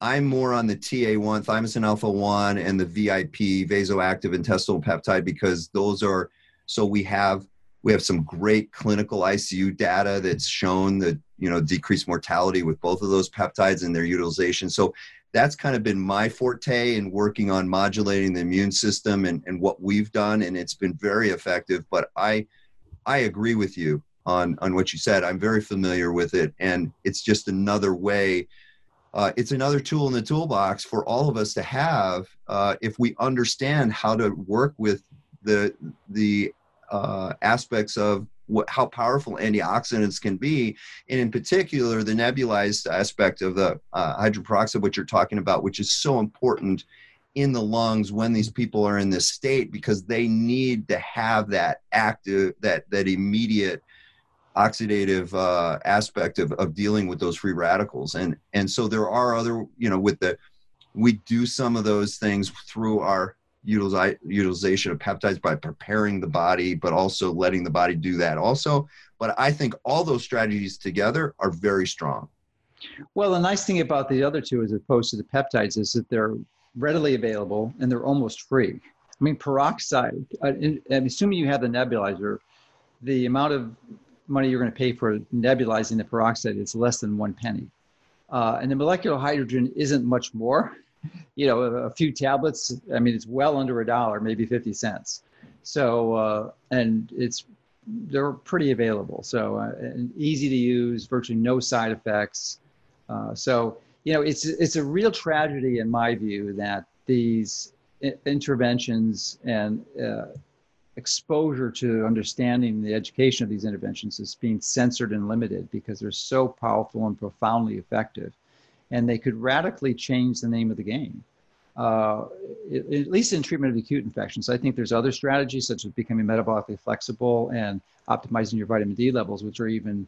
I'm more on the TA1, thymosin alpha 1, and the VIP, vasoactive intestinal peptide, because those are so we have we have some great clinical ICU data that's shown that you know decreased mortality with both of those peptides and their utilization. So that's kind of been my forte in working on modulating the immune system and, and what we've done, and it's been very effective. But I I agree with you on on what you said. I'm very familiar with it, and it's just another way. Uh, it's another tool in the toolbox for all of us to have uh, if we understand how to work with the the uh, aspects of what, how powerful antioxidants can be, and in particular the nebulized aspect of the uh, hydrogen peroxide, which you're talking about, which is so important in the lungs when these people are in this state because they need to have that active that that immediate oxidative uh, aspect of, of dealing with those free radicals. And and so there are other you know with the we do some of those things through our utilization of peptides by preparing the body but also letting the body do that also but i think all those strategies together are very strong well the nice thing about the other two as opposed to the peptides is that they're readily available and they're almost free i mean peroxide uh, I'm assuming you have the nebulizer the amount of money you're going to pay for nebulizing the peroxide is less than one penny. Uh, and the molecular hydrogen isn't much more. You know, a, few tablets. I mean, it's well under a dollar, maybe fifty cents. So, uh, and it's they're pretty available. So, uh, easy to use, virtually no side effects. Uh, so, you know, it's it's a real tragedy in my view that these interventions and uh, exposure to understanding the education of these interventions is being censored and limited because they're so powerful and profoundly effective. And they could radically change the name of the game, uh, at least in treatment of acute infections. I think there's other strategies such as becoming metabolically flexible and optimizing your vitamin D levels, which are even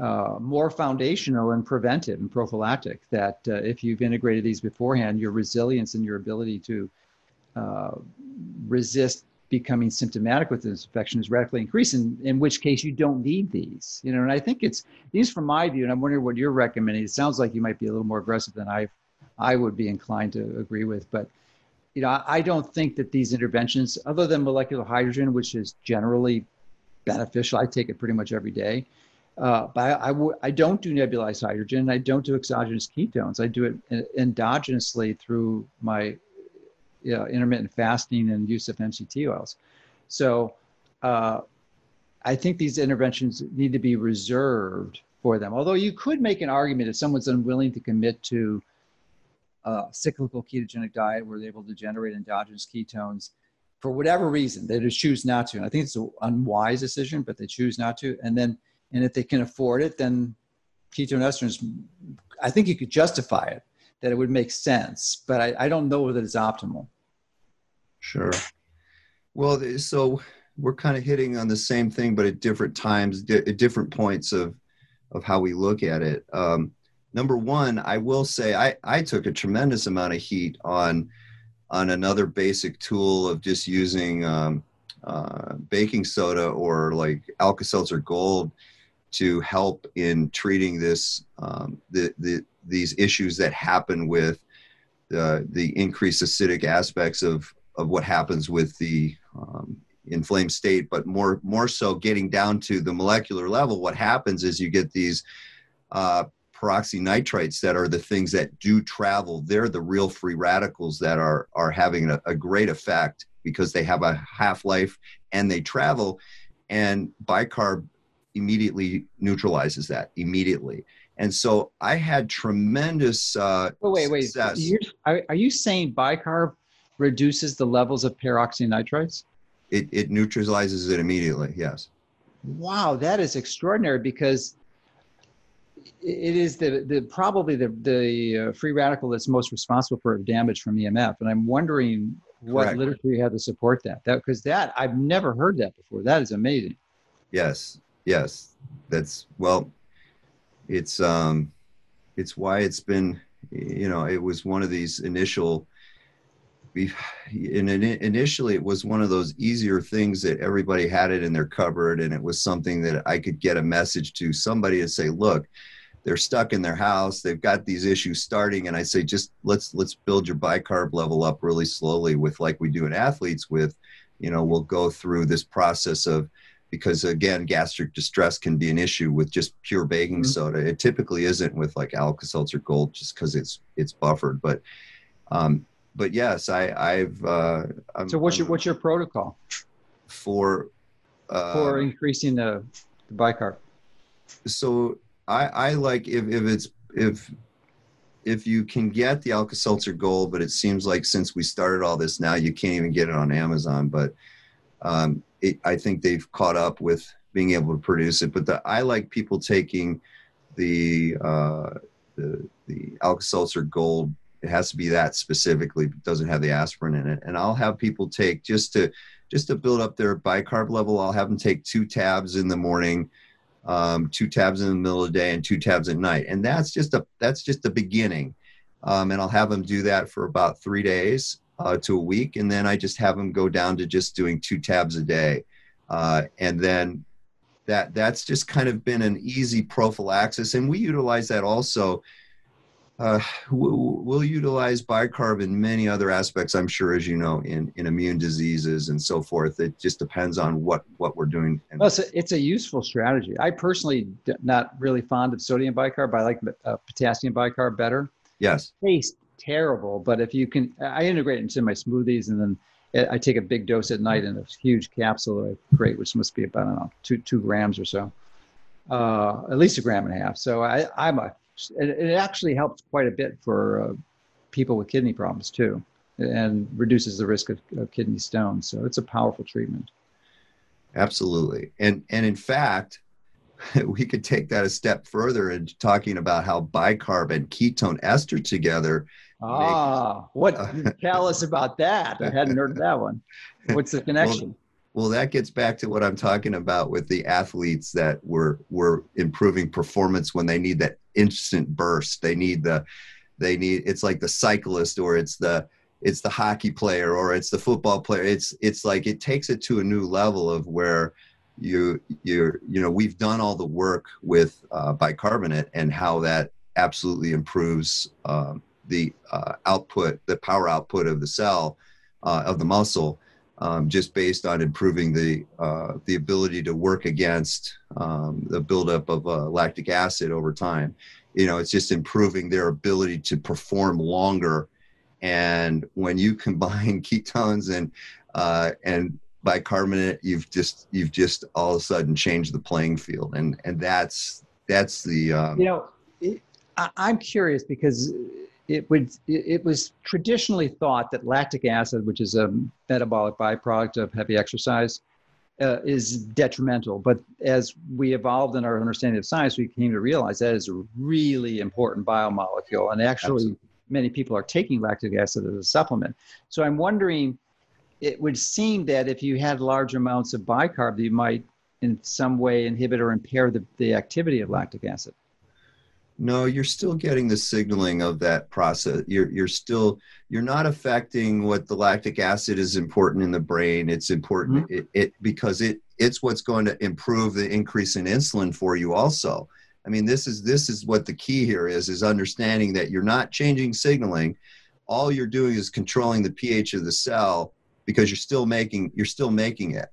uh, more foundational and preventive and prophylactic. That uh, if you've integrated these beforehand, your resilience and your ability to uh, resist becoming symptomatic with this infection is radically increasing, in which case you don't need these. You know, and I think it's these from my view, and I'm wondering what you're recommending. It sounds like you might be a little more aggressive than I I would be inclined to agree with, but you know, I don't think that these interventions, other than molecular hydrogen, which is generally beneficial, I take it pretty much every day. Uh, but I I, w- I don't do nebulized hydrogen. I don't do exogenous ketones. I do it endogenously through my know, intermittent fasting and use of MCT oils. So uh, I think these interventions need to be reserved for them. Although you could make an argument if someone's unwilling to commit to a cyclical ketogenic diet where they're able to generate endogenous ketones for whatever reason, they just choose not to. And I think it's an unwise decision, but they choose not to. And then, and if they can afford it, then ketone esters, I think you could justify it, that it would make sense, but I, I don't know that it's optimal. Sure. Well, so we're kind of hitting on the same thing, but at different times, at different points of of how we look at it. Um, number one, I will say I I took a tremendous amount of heat on on another basic tool of just using um, uh, baking soda or like Alka-Seltzer Gold to help in treating this um, the, the these issues that happen with the the increased acidic aspects of of what happens with the um, inflamed state, but more more so getting down to the molecular level. What happens is you get these uh, peroxynitrites that are the things that do travel. They're the real free radicals that are are having a, a great effect because they have a half life and they travel. And bicarb immediately neutralizes that immediately. And so I had tremendous. Uh, oh, wait, wait. Are, are you saying bicarb reduces the levels of peroxynitrites? It, it neutralizes it immediately, yes. Wow, that is extraordinary because it is the, the probably the, the uh, free radical that's most responsible for damage from EMF. And I'm wondering what Correct. literature you have to support that. That because that I've never heard that before. That is amazing. Yes, yes, that's well. It's um, it's why it's been, you know, it was one of these initial and initially it was one of those easier things that everybody had it in their cupboard and it was something that i could get a message to somebody to say look they're stuck in their house they've got these issues starting and i say just let's let's build your bicarb level up really slowly with like we do in athletes with you know we'll go through this process of because again gastric distress can be an issue with just pure baking mm-hmm. soda it typically isn't with like alka-seltzer gold just because it's it's buffered but um, but yes, I, I've. Uh, so what's your what's your protocol for uh, for increasing the, the bicarb? So I, I like if, if it's if if you can get the Alka Seltzer Gold, but it seems like since we started all this now, you can't even get it on Amazon. But um, it, I think they've caught up with being able to produce it. But the, I like people taking the uh, the the Alka Seltzer Gold it has to be that specifically. Doesn't have the aspirin in it, and I'll have people take just to just to build up their bicarb level. I'll have them take two tabs in the morning, um, two tabs in the middle of the day, and two tabs at night, and that's just a that's just the beginning. Um, and I'll have them do that for about three days uh, to a week, and then I just have them go down to just doing two tabs a day, uh, and then that that's just kind of been an easy prophylaxis, and we utilize that also uh, we'll utilize bicarb in many other aspects, I'm sure, as you know, in, in immune diseases and so forth. It just depends on what, what we're doing. Well, it's, a, it's a useful strategy. I personally not really fond of sodium bicarb. I like uh, potassium bicarb better. Yes. Tastes terrible, but if you can, I integrate it into my smoothies and then I take a big dose at night in a huge capsule that I create, which must be about, I don't know, two, two grams or so. Uh, at least a gram and a half. So I, I'm a it, it actually helps quite a bit for uh, people with kidney problems too, and reduces the risk of, of kidney stones. So it's a powerful treatment. Absolutely, and and in fact, we could take that a step further and talking about how bicarb and ketone ester together. Ah, make, what? Uh, tell us about that. I hadn't heard that one. What's the connection? Well, well, that gets back to what I'm talking about with the athletes that were were improving performance when they need that instant burst. They need the they need it's like the cyclist or it's the it's the hockey player or it's the football player. It's it's like it takes it to a new level of where you you're you know we've done all the work with uh, bicarbonate and how that absolutely improves um, the uh, output, the power output of the cell uh, of the muscle um, just based on improving the uh, the ability to work against um, the buildup of uh, lactic acid over time. You know, it's just improving their ability to perform longer. And when you combine ketones and uh, and bicarbonate, you've just you've just all of a sudden changed the playing field, and and that's that's the um, you know. It, I, I'm curious because it would it was traditionally thought that lactic acid, which is a metabolic byproduct of heavy exercise, uh, is detrimental. But as we evolved in our understanding of science, we came to realize that is a really important biomolecule, and actually, Absolutely. many people are taking lactic acid as a supplement. So I'm wondering, it would seem that if you had large amounts of bicarb, you might in some way inhibit or impair the, the activity of lactic acid. No, you're still getting the signaling of that process. You're you're still you're not affecting what the lactic acid is important in the brain. It's important mm-hmm. it, it because it it's what's going to improve the increase in insulin for you also. I mean, this is this is what the key here is is understanding that you're not changing signaling. All you're doing is controlling the pH of the cell because you're still making you're still making it.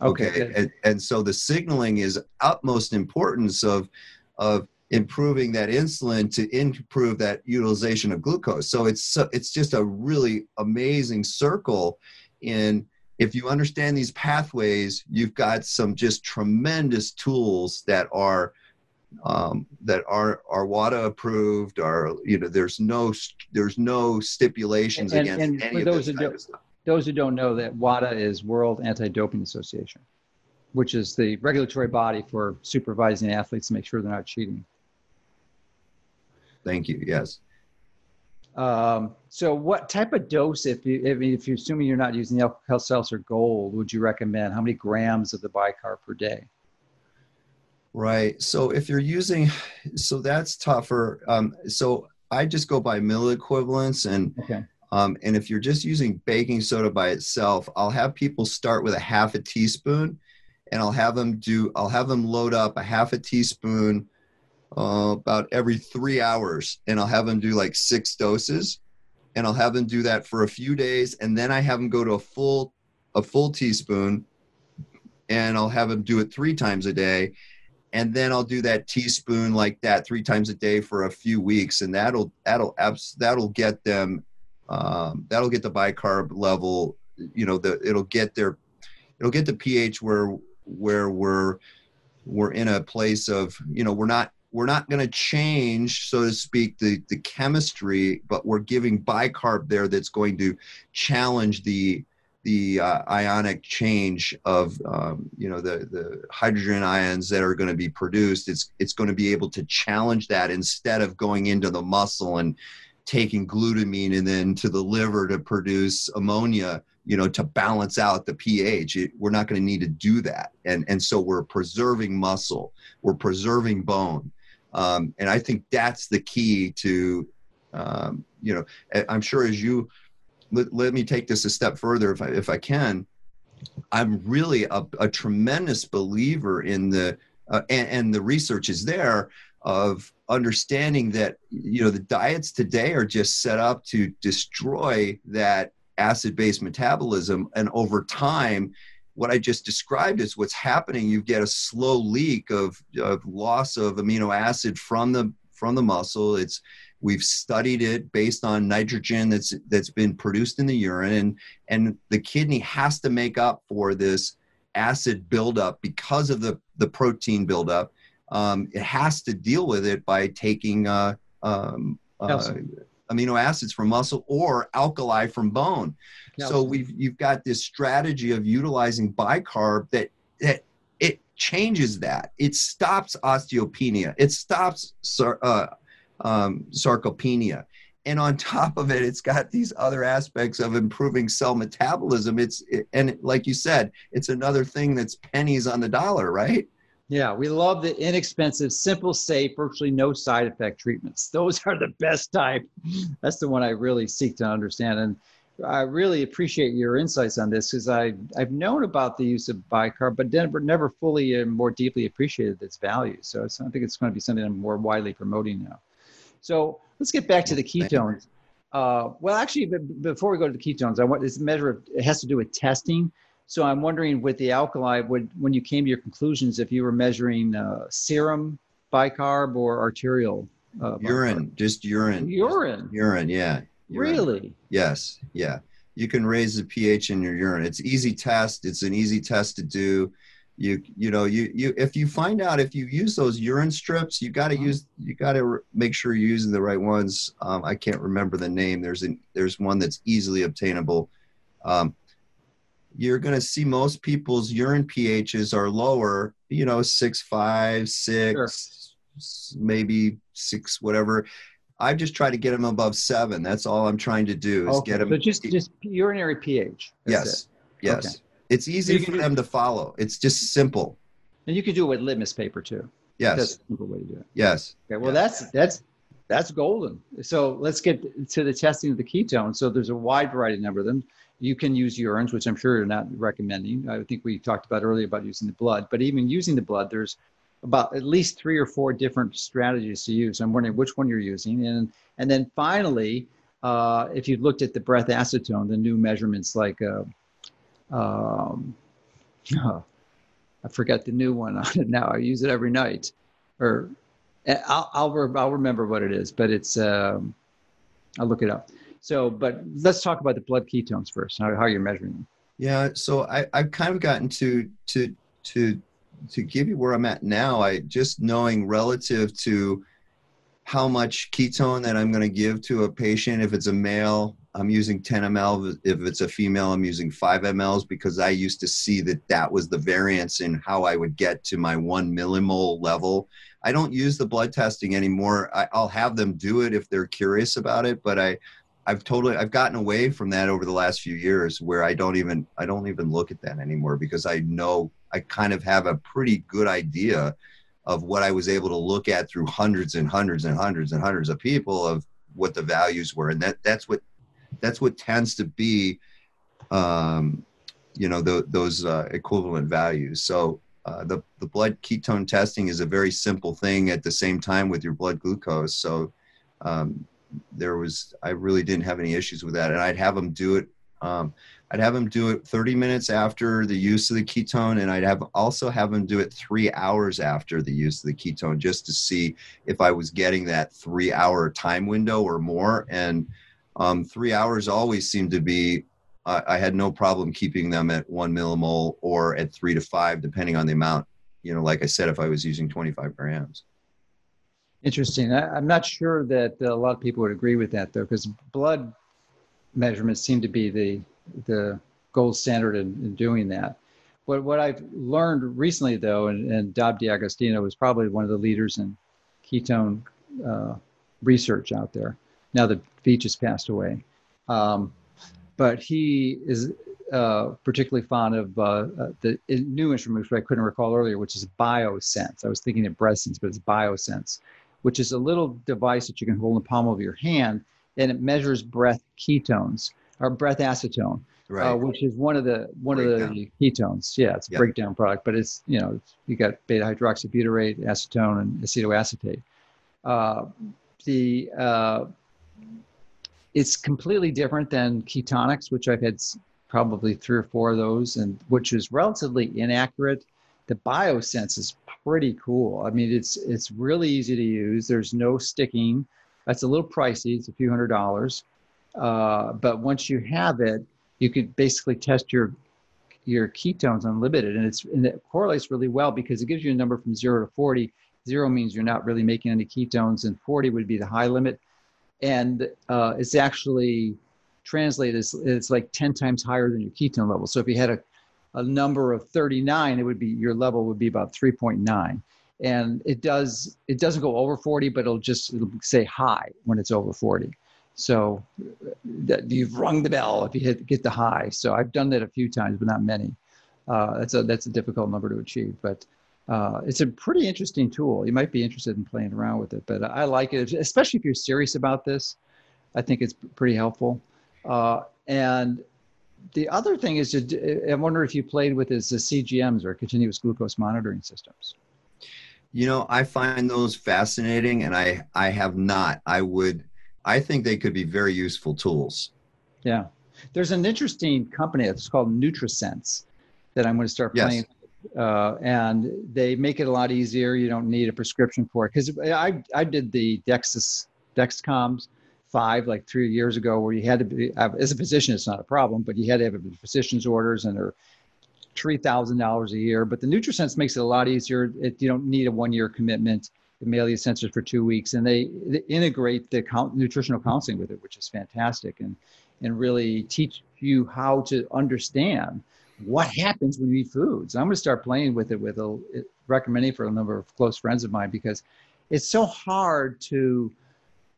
Okay. okay. And, and so the signaling is utmost importance of of improving that insulin to improve that utilization of glucose. So it's it's just a really amazing circle. In if you understand these pathways, you've got some just tremendous tools that are um, that are are WADA approved. Are you know there's no there's no stipulations and, against and any of those this Those who don't know that WADA is World Anti-Doping Association, which is the regulatory body for supervising athletes to make sure they're not cheating. Thank you. Yes. Um, so what type of dose, if you, I mean, if you're assuming you're not using the Alka-Seltzer Gold, would you recommend? How many grams of the bicarb per day? Right. So if you're using, so that's tougher. Um, so I just go by milliequivalents and, okay. um, and if you're just using baking soda by itself, I'll have people start with a half a teaspoon and I'll have them do, I'll have them load up a half a teaspoon uh, about every three hours, and I'll have them do like six doses, and I'll have them do that for a few days, and then I have them go to a full a full teaspoon, and I'll have them do it three times a day, and then I'll do that teaspoon like that three times a day for a few weeks, and that'll that'll abs- that'll get them um, that'll get the bicarb level. You know, the it'll get their it'll get the pH where where we're we're in a place of you know we're not we're not going to change, so to speak, the, the chemistry, but we're giving bicarb there that's going to challenge the the uh, ionic change of um, you know the the hydrogen ions that are going to be produced. It's it's going to be able to challenge that instead of going into the muscle and taking glutamine and then to the liver to produce ammonia you know to balance out the ph. It, we're not going to need to do that. And and so we're preserving muscle. We're preserving bone um, and i think that's the key to um, you know i'm sure as you let, let me take this a step further if i if i can. I'm really a, a tremendous believer in the uh, and, and the research is there of understanding that you know the diets today are just set up to destroy that acid based metabolism. And over time what i just described is what's happening. You get a slow leak of, of loss of amino acid from the from the muscle. It's we've studied it based on nitrogen that's that's been produced in the urine and and the kidney has to make up for this acid buildup because of the the protein buildup. Um, it has to deal with it by taking uh, um, uh, amino acids from muscle or alkali from bone. So we've you've got this strategy of utilizing bicarb that that it changes that. It stops osteopenia. It stops uh, um, sarcopenia. And on top of it, it's got these other aspects of improving cell metabolism. It's it, and like you said, it's another thing that's pennies on the dollar, right? Yeah, we love the inexpensive, simple, safe, virtually no side effect treatments. Those are the best type. That's the one I really seek to understand. And I really appreciate your insights on this because I I've known about the use of bicarb, but never never fully and more deeply appreciated its value. So I think it's going to be something I'm more widely promoting now. So let's get back to the ketones. Uh, well, actually, before we go to the ketones, I want this measure of it has to do with testing. So I'm wondering with the alkali, would, when you came to your conclusions, if you were measuring uh, serum bicarb or arterial uh, urine, just urine, urine, urine, yeah. Urine. Really? Yes, yeah. You can raise the pH in your urine. It's easy test. It's an easy test to do. You you know you you if you find out if you use those urine strips, you got to uh-huh. use you got to make sure you're using the right ones. Um, I can't remember the name. There's an there's one that's easily obtainable. Um, you're going to see most people's urine pHs are lower, you know, six, five, six, sure. maybe six, whatever. I just try to get them above seven. That's all I'm trying to do is okay. get them. So just, just urinary pH. yes. It. Yes. Okay. It's easy so for them to follow. It's just simple. And you can do it with litmus paper too. Yes. That's a simple way to do it. Yes. Okay. Well, yes. that's, that's, that's golden. So let's get to the testing of the ketones. So there's a wide variety of number of them. You can use urines, which I'm sure you're not recommending. I think we talked about earlier about using the blood, but even using the blood, there's about at least three or four different strategies to use. I'm wondering which one you're using. And, and then finally, uh, if you looked at the breath acetone, the new measurements like, uh, um, I forgot the new one on it now. I use it every night. Or eh, I'll, I'll, I'll remember what it is, but it's, um, I'll look it up. So, but let's talk about the blood ketones first. How, how you're measuring them? Yeah. So I, I've kind of gotten to to to to give you where I'm at now. I just knowing relative to how much ketone that I'm going to give to a patient. If it's a male, I'm using 10 ml. If it's a female, I'm using 5 mLs because I used to see that that was the variance in how I would get to my one millimole level. I don't use the blood testing anymore. I, will have them do it if they're curious about it, but I, I've totally I've gotten away from that over the last few years where I don't even I don't even look at that anymore because I know I kind of have a pretty good idea of what I was able to look at through hundreds and hundreds and hundreds and hundreds of people of what the values were. And that that's what that's what tends to be um, you know the, those uh, equivalent values. So uh, the the blood ketone testing is a very simple thing at the same time with your blood glucose. So um, there was I really didn't have any issues with that, and I'd have them do it. Um, I'd have them do it 30 minutes after the use of the ketone, and I'd have also have them do it three hours after the use of the ketone, just to see if I was getting that three-hour time window or more. And um, three hours always seemed to be. I had no problem keeping them at one millimole or at three to five, depending on the amount. You know, like I said, if I was using 25 grams. Interesting. I, am not sure that a lot of people would agree with that, though, because blood measurements seem to be the the gold standard in, in doing that. But what I've learned recently, though, and, and Dom D'Agostino was probably one of the leaders in ketone uh, research out there, now the Veech has passed away. Um, but he is uh, particularly fond of uh, uh the new instrument, which I couldn't recall earlier, which is BioSense. I was thinking of BreathSense, but it's BioSense, which is a little device that you can hold in the palm of your hand, and it measures breath ketones or breath acetone, uh, right. uh, which is one of the one breakdown. of the ketones. Yeah, it's a yep. breakdown product, but it's you know you got beta hydroxybutyrate, acetone, and acetoacetate. Uh, the uh, it's completely different than Ketonix, which I've had probably three or four of those, and which is relatively inaccurate. The BioSense is pretty cool. I mean, it's it's really easy to use. There's no sticking. That's a little pricey. It's a few hundred dollars, uh, but once you have it, you could basically test your your ketones unlimited, and it's and it correlates really well because it gives you a number from zero to forty. Zero means you're not really making any ketones, and forty would be the high limit and uh, it's actually translated as it's like 10 times higher than your ketone level. So if you had a, a number of 39, it would be your level would be about 3.9. And it does it doesn't go over 40, but it'll just it'll say high when it's over 40. So that you've rung the bell if you hit get the high. So I've done that a few times, but not many. Uh, that's a that's a difficult number to achieve, but uh, it's a pretty interesting tool. You might be interested in playing around with it, but I like it, especially if you're serious about this. I think it's pretty helpful. Uh, and the other thing is, to, I wonder if you played with is the CGMs or continuous glucose monitoring systems. You know, I find those fascinating, and I I have not. I would, I think they could be very useful tools. Yeah, there's an interesting company that's called NutriSense that I'm going to start playing. Yes uh, and they make it a lot easier. You don't need a prescription for it because I I did the Dexis Dexcoms five like three years ago where you had to be uh, as a physician it's not a problem but you had to have a physician's orders and they're three thousand dollars a year. But the NutriSense makes it a lot easier. It, you don't need a one year commitment. They mail you sensors for two weeks, and they, they integrate the count, nutritional counseling with it, which is fantastic, and and really teach you how to understand what happens when you eat foods. I'm going to start playing with it with a recommending for a number of close friends of mine because it's so hard to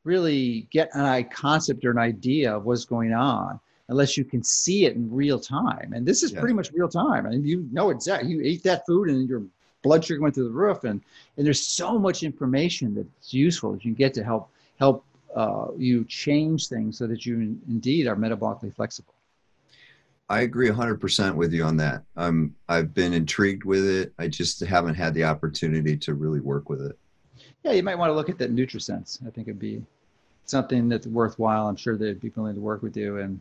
really get an eye concept or an idea of what's going on unless you can see it in real time. And this is yeah. pretty much real time. I and mean, you know exactly you ate that food and your blood sugar went through the roof and and there's so much information that's useful that you can get to help help uh, you change things so that you indeed are metabolically flexible. I agree 100% with you on that. Um, I've been intrigued with it. I just haven't had the opportunity to really work with it. Yeah, you might want to look at that NutriSense. I think it'd be something that's worthwhile. I'm sure they'd be willing to work with you and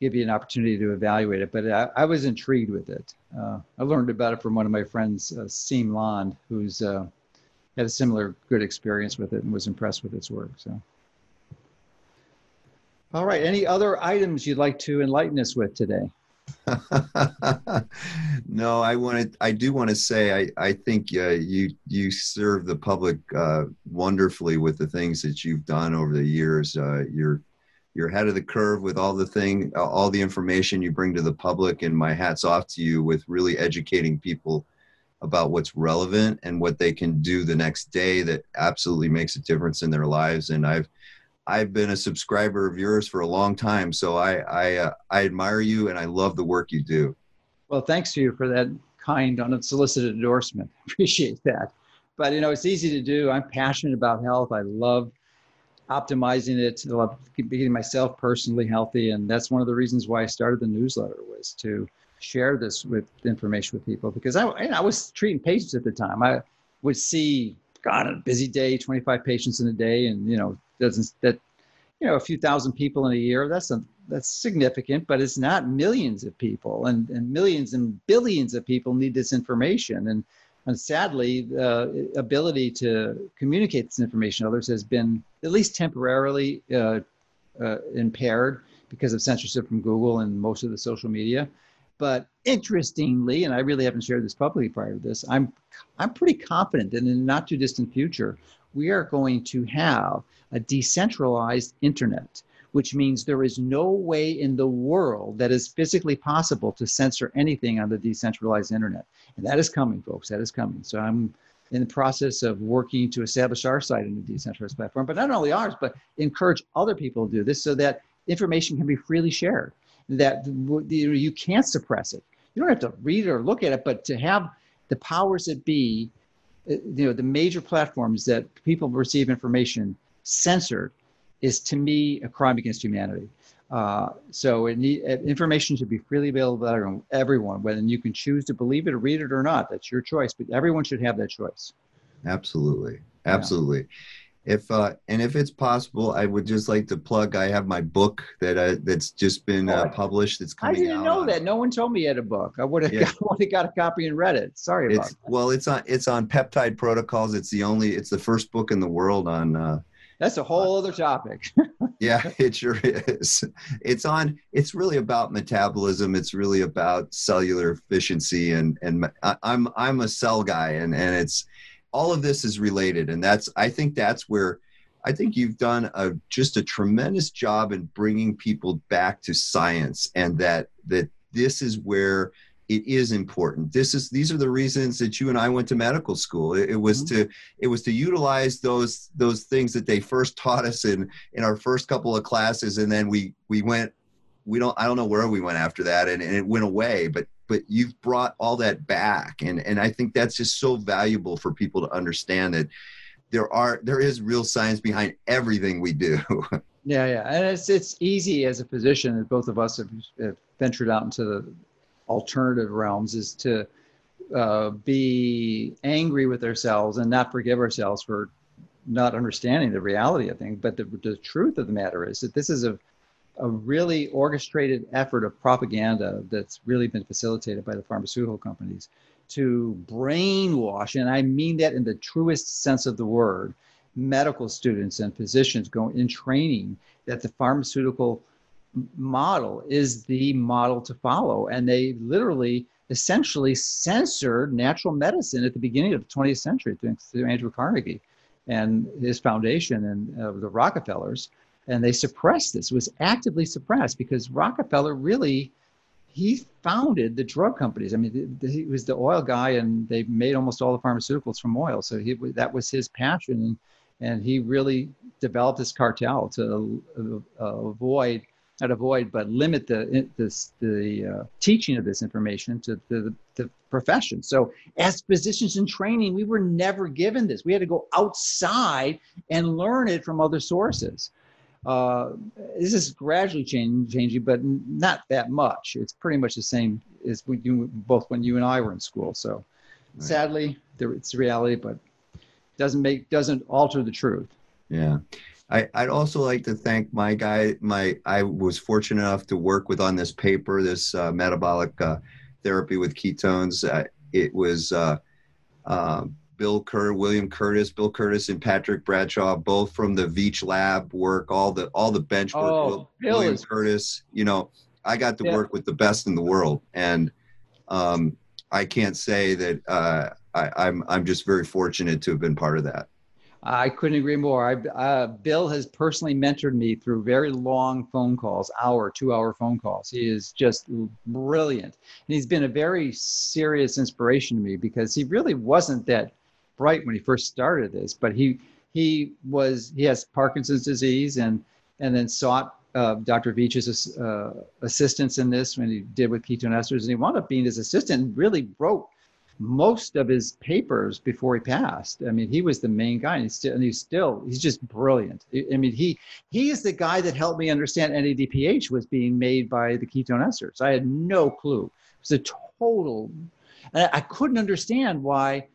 give you an opportunity to evaluate it. But I, I was intrigued with it. Uh, I learned about it from one of my friends, uh, Land, who's uh, had a similar good experience with it and was impressed with its work. So. All right. Any other items you'd like to enlighten us with today? no, I want to. I do want to say I, I think uh, you you serve the public uh, wonderfully with the things that you've done over the years. Uh, you're you're ahead of the curve with all the thing, all the information you bring to the public, and my hats off to you with really educating people about what's relevant and what they can do the next day that absolutely makes a difference in their lives. And I've I've been a subscriber of yours for a long time, so I I, uh, I admire you and I love the work you do. Well, thanks to you for that kind, unsolicited endorsement. Appreciate that. But you know, it's easy to do. I'm passionate about health. I love optimizing it. I love getting myself personally healthy, and that's one of the reasons why I started the newsletter was to share this with information with people because I I was treating patients at the time. I would see God a busy day, 25 patients in a day, and you know doesn't that you know a few thousand people in a year that's a that's significant but it's not millions of people. And, and millions and billions of people need this information. And and sadly the ability to communicate this information to others has been at least temporarily uh, uh, impaired because of censorship from google and most of the social media. But interestingly and i really haven't shared this publicly prior to this i'm i'm pretty confident that in the not too distant future we are going to have a decentralized internet, which means there is no way in the world that is physically possible to censor anything on the decentralized internet. And that is coming, folks. That is coming. So I'm in the process of working to establish our site in a decentralized platform, but not only ours, but encourage other people to do this so that information can be freely shared, that you can't suppress it. You don't have to read it or look at it, but to have the powers that be, you know, the major platforms that people receive information censored is to me a crime against humanity. Uh, so need, uh, information should be freely available to everyone, whether you can choose to believe it or read it or not. That's your choice, but everyone should have that choice. Absolutely, absolutely. If uh, and if it's possible, I would just like to plug. I have my book that uh, that's just been uh, published. It's coming. I didn't know that. No one told me you had a book. I would have yeah. got, got a copy and read it. Sorry about it's, that. Well, it's on it's on peptide protocols. It's the only. It's the first book in the world on uh, that's a whole other topic. yeah, it sure is. It's on. It's really about metabolism. It's really about cellular efficiency, and and I, I'm I'm a cell guy, and and it's all of this is related, and that's I think that's where. I think you've done a just a tremendous job in bringing people back to science and that that this is where it is important this is these are the reasons that you and i went to medical school it, it was mm-hmm. to it was to utilize those those things that they first taught us in in our first couple of classes and then we we went we don't i don't know where we went after that and, and it went away but but you've brought all that back. And and i think that's just so valuable for people to understand that there are there is real science behind everything we do. Yeah yeah. And it's it's easy as a physician both of us have, have ventured out into the alternative realms is to uh, be angry with ourselves and not forgive ourselves for not understanding the reality of things. But the, the truth of the matter is that this is a, a really orchestrated effort of propaganda that's really been facilitated by the pharmaceutical companies to brainwash, and I mean that in the truest sense of the word, medical students and physicians go in training that the pharmaceutical model is the model to follow. And they literally essentially censored natural medicine at the beginning of the 20th century through Andrew Carnegie and his foundation and uh, the Rockefellers. And they suppressed this, was actively suppressed because Rockefeller really, he founded the drug companies. I mean, he was the oil guy and they made almost all the pharmaceuticals from oil. So he, that was his passion. And, he really developed this cartel to uh, avoid not avoid, but limit the the, the uh, teaching of this information to the, the profession. So, as physicians in training, we were never given this. We had to go outside and learn it from other sources. Uh, this is gradually changing, changing, but not that much. It's pretty much the same as we do both when you and I were in school. So, right. sadly, there, it's reality, but doesn't make doesn't alter the truth. Yeah. I, I'd also like to thank my guy. My I was fortunate enough to work with on this paper, this uh, metabolic uh, therapy with ketones. Uh, it was uh, um, Bill Kerr, William Curtis, Bill Curtis, and Patrick Bradshaw, both from the Veech Lab work. All the all the bench work. Oh, William is- Curtis. You know, I got to yeah. work with the best in the world, and um, I can't say that uh, I, I'm I'm just very fortunate to have been part of that. I couldn't agree more. I, uh, Bill has personally mentored me through very long phone calls, hour, two hour phone calls. He is just brilliant. And he's been a very serious inspiration to me because he really wasn't that bright when he first started this, but he, he was, he has Parkinson's disease and, and then sought uh, Dr. Veech's uh, assistance in this when he did with ketone esters. And he wound up being his assistant and really wrote most of his papers before he passed. I mean, he was the main guy, and he's still, and he's still, he's just brilliant. I mean, he he is the guy that helped me understand NADPH was being made by the ketone esters. I had no clue. It was a total, I couldn't understand why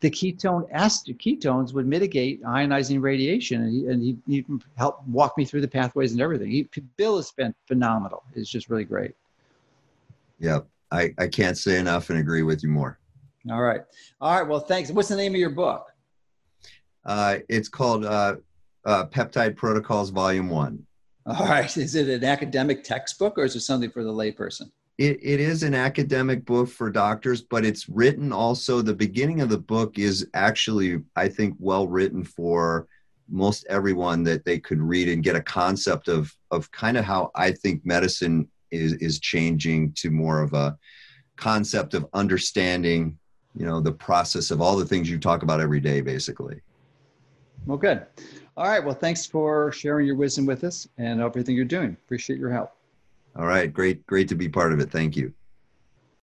the ketone ester ketones would mitigate ionizing radiation, and he, and he, he helped walk me through the pathways and everything. He, Bill has been phenomenal. It's just really great. Yep. I, I can't say enough and agree with you more. All right. All right. Well, thanks. What's the name of your book? Uh, it's called uh, uh, Peptide Protocols Volume One. All right. Is it an academic textbook or is it something for the layperson? it, it is an academic book for doctors, but it's written also. The beginning of the book is actually, I think, well written for most everyone that they could read and get a concept of of kind of how I think medicine is is changing to more of a concept of understanding, you know, the process of all the things you talk about every day, basically. Well, good. All right. Well, thanks for sharing your wisdom with us and everything you're doing. Appreciate your help. All right. Great. Great to be part of it. Thank you.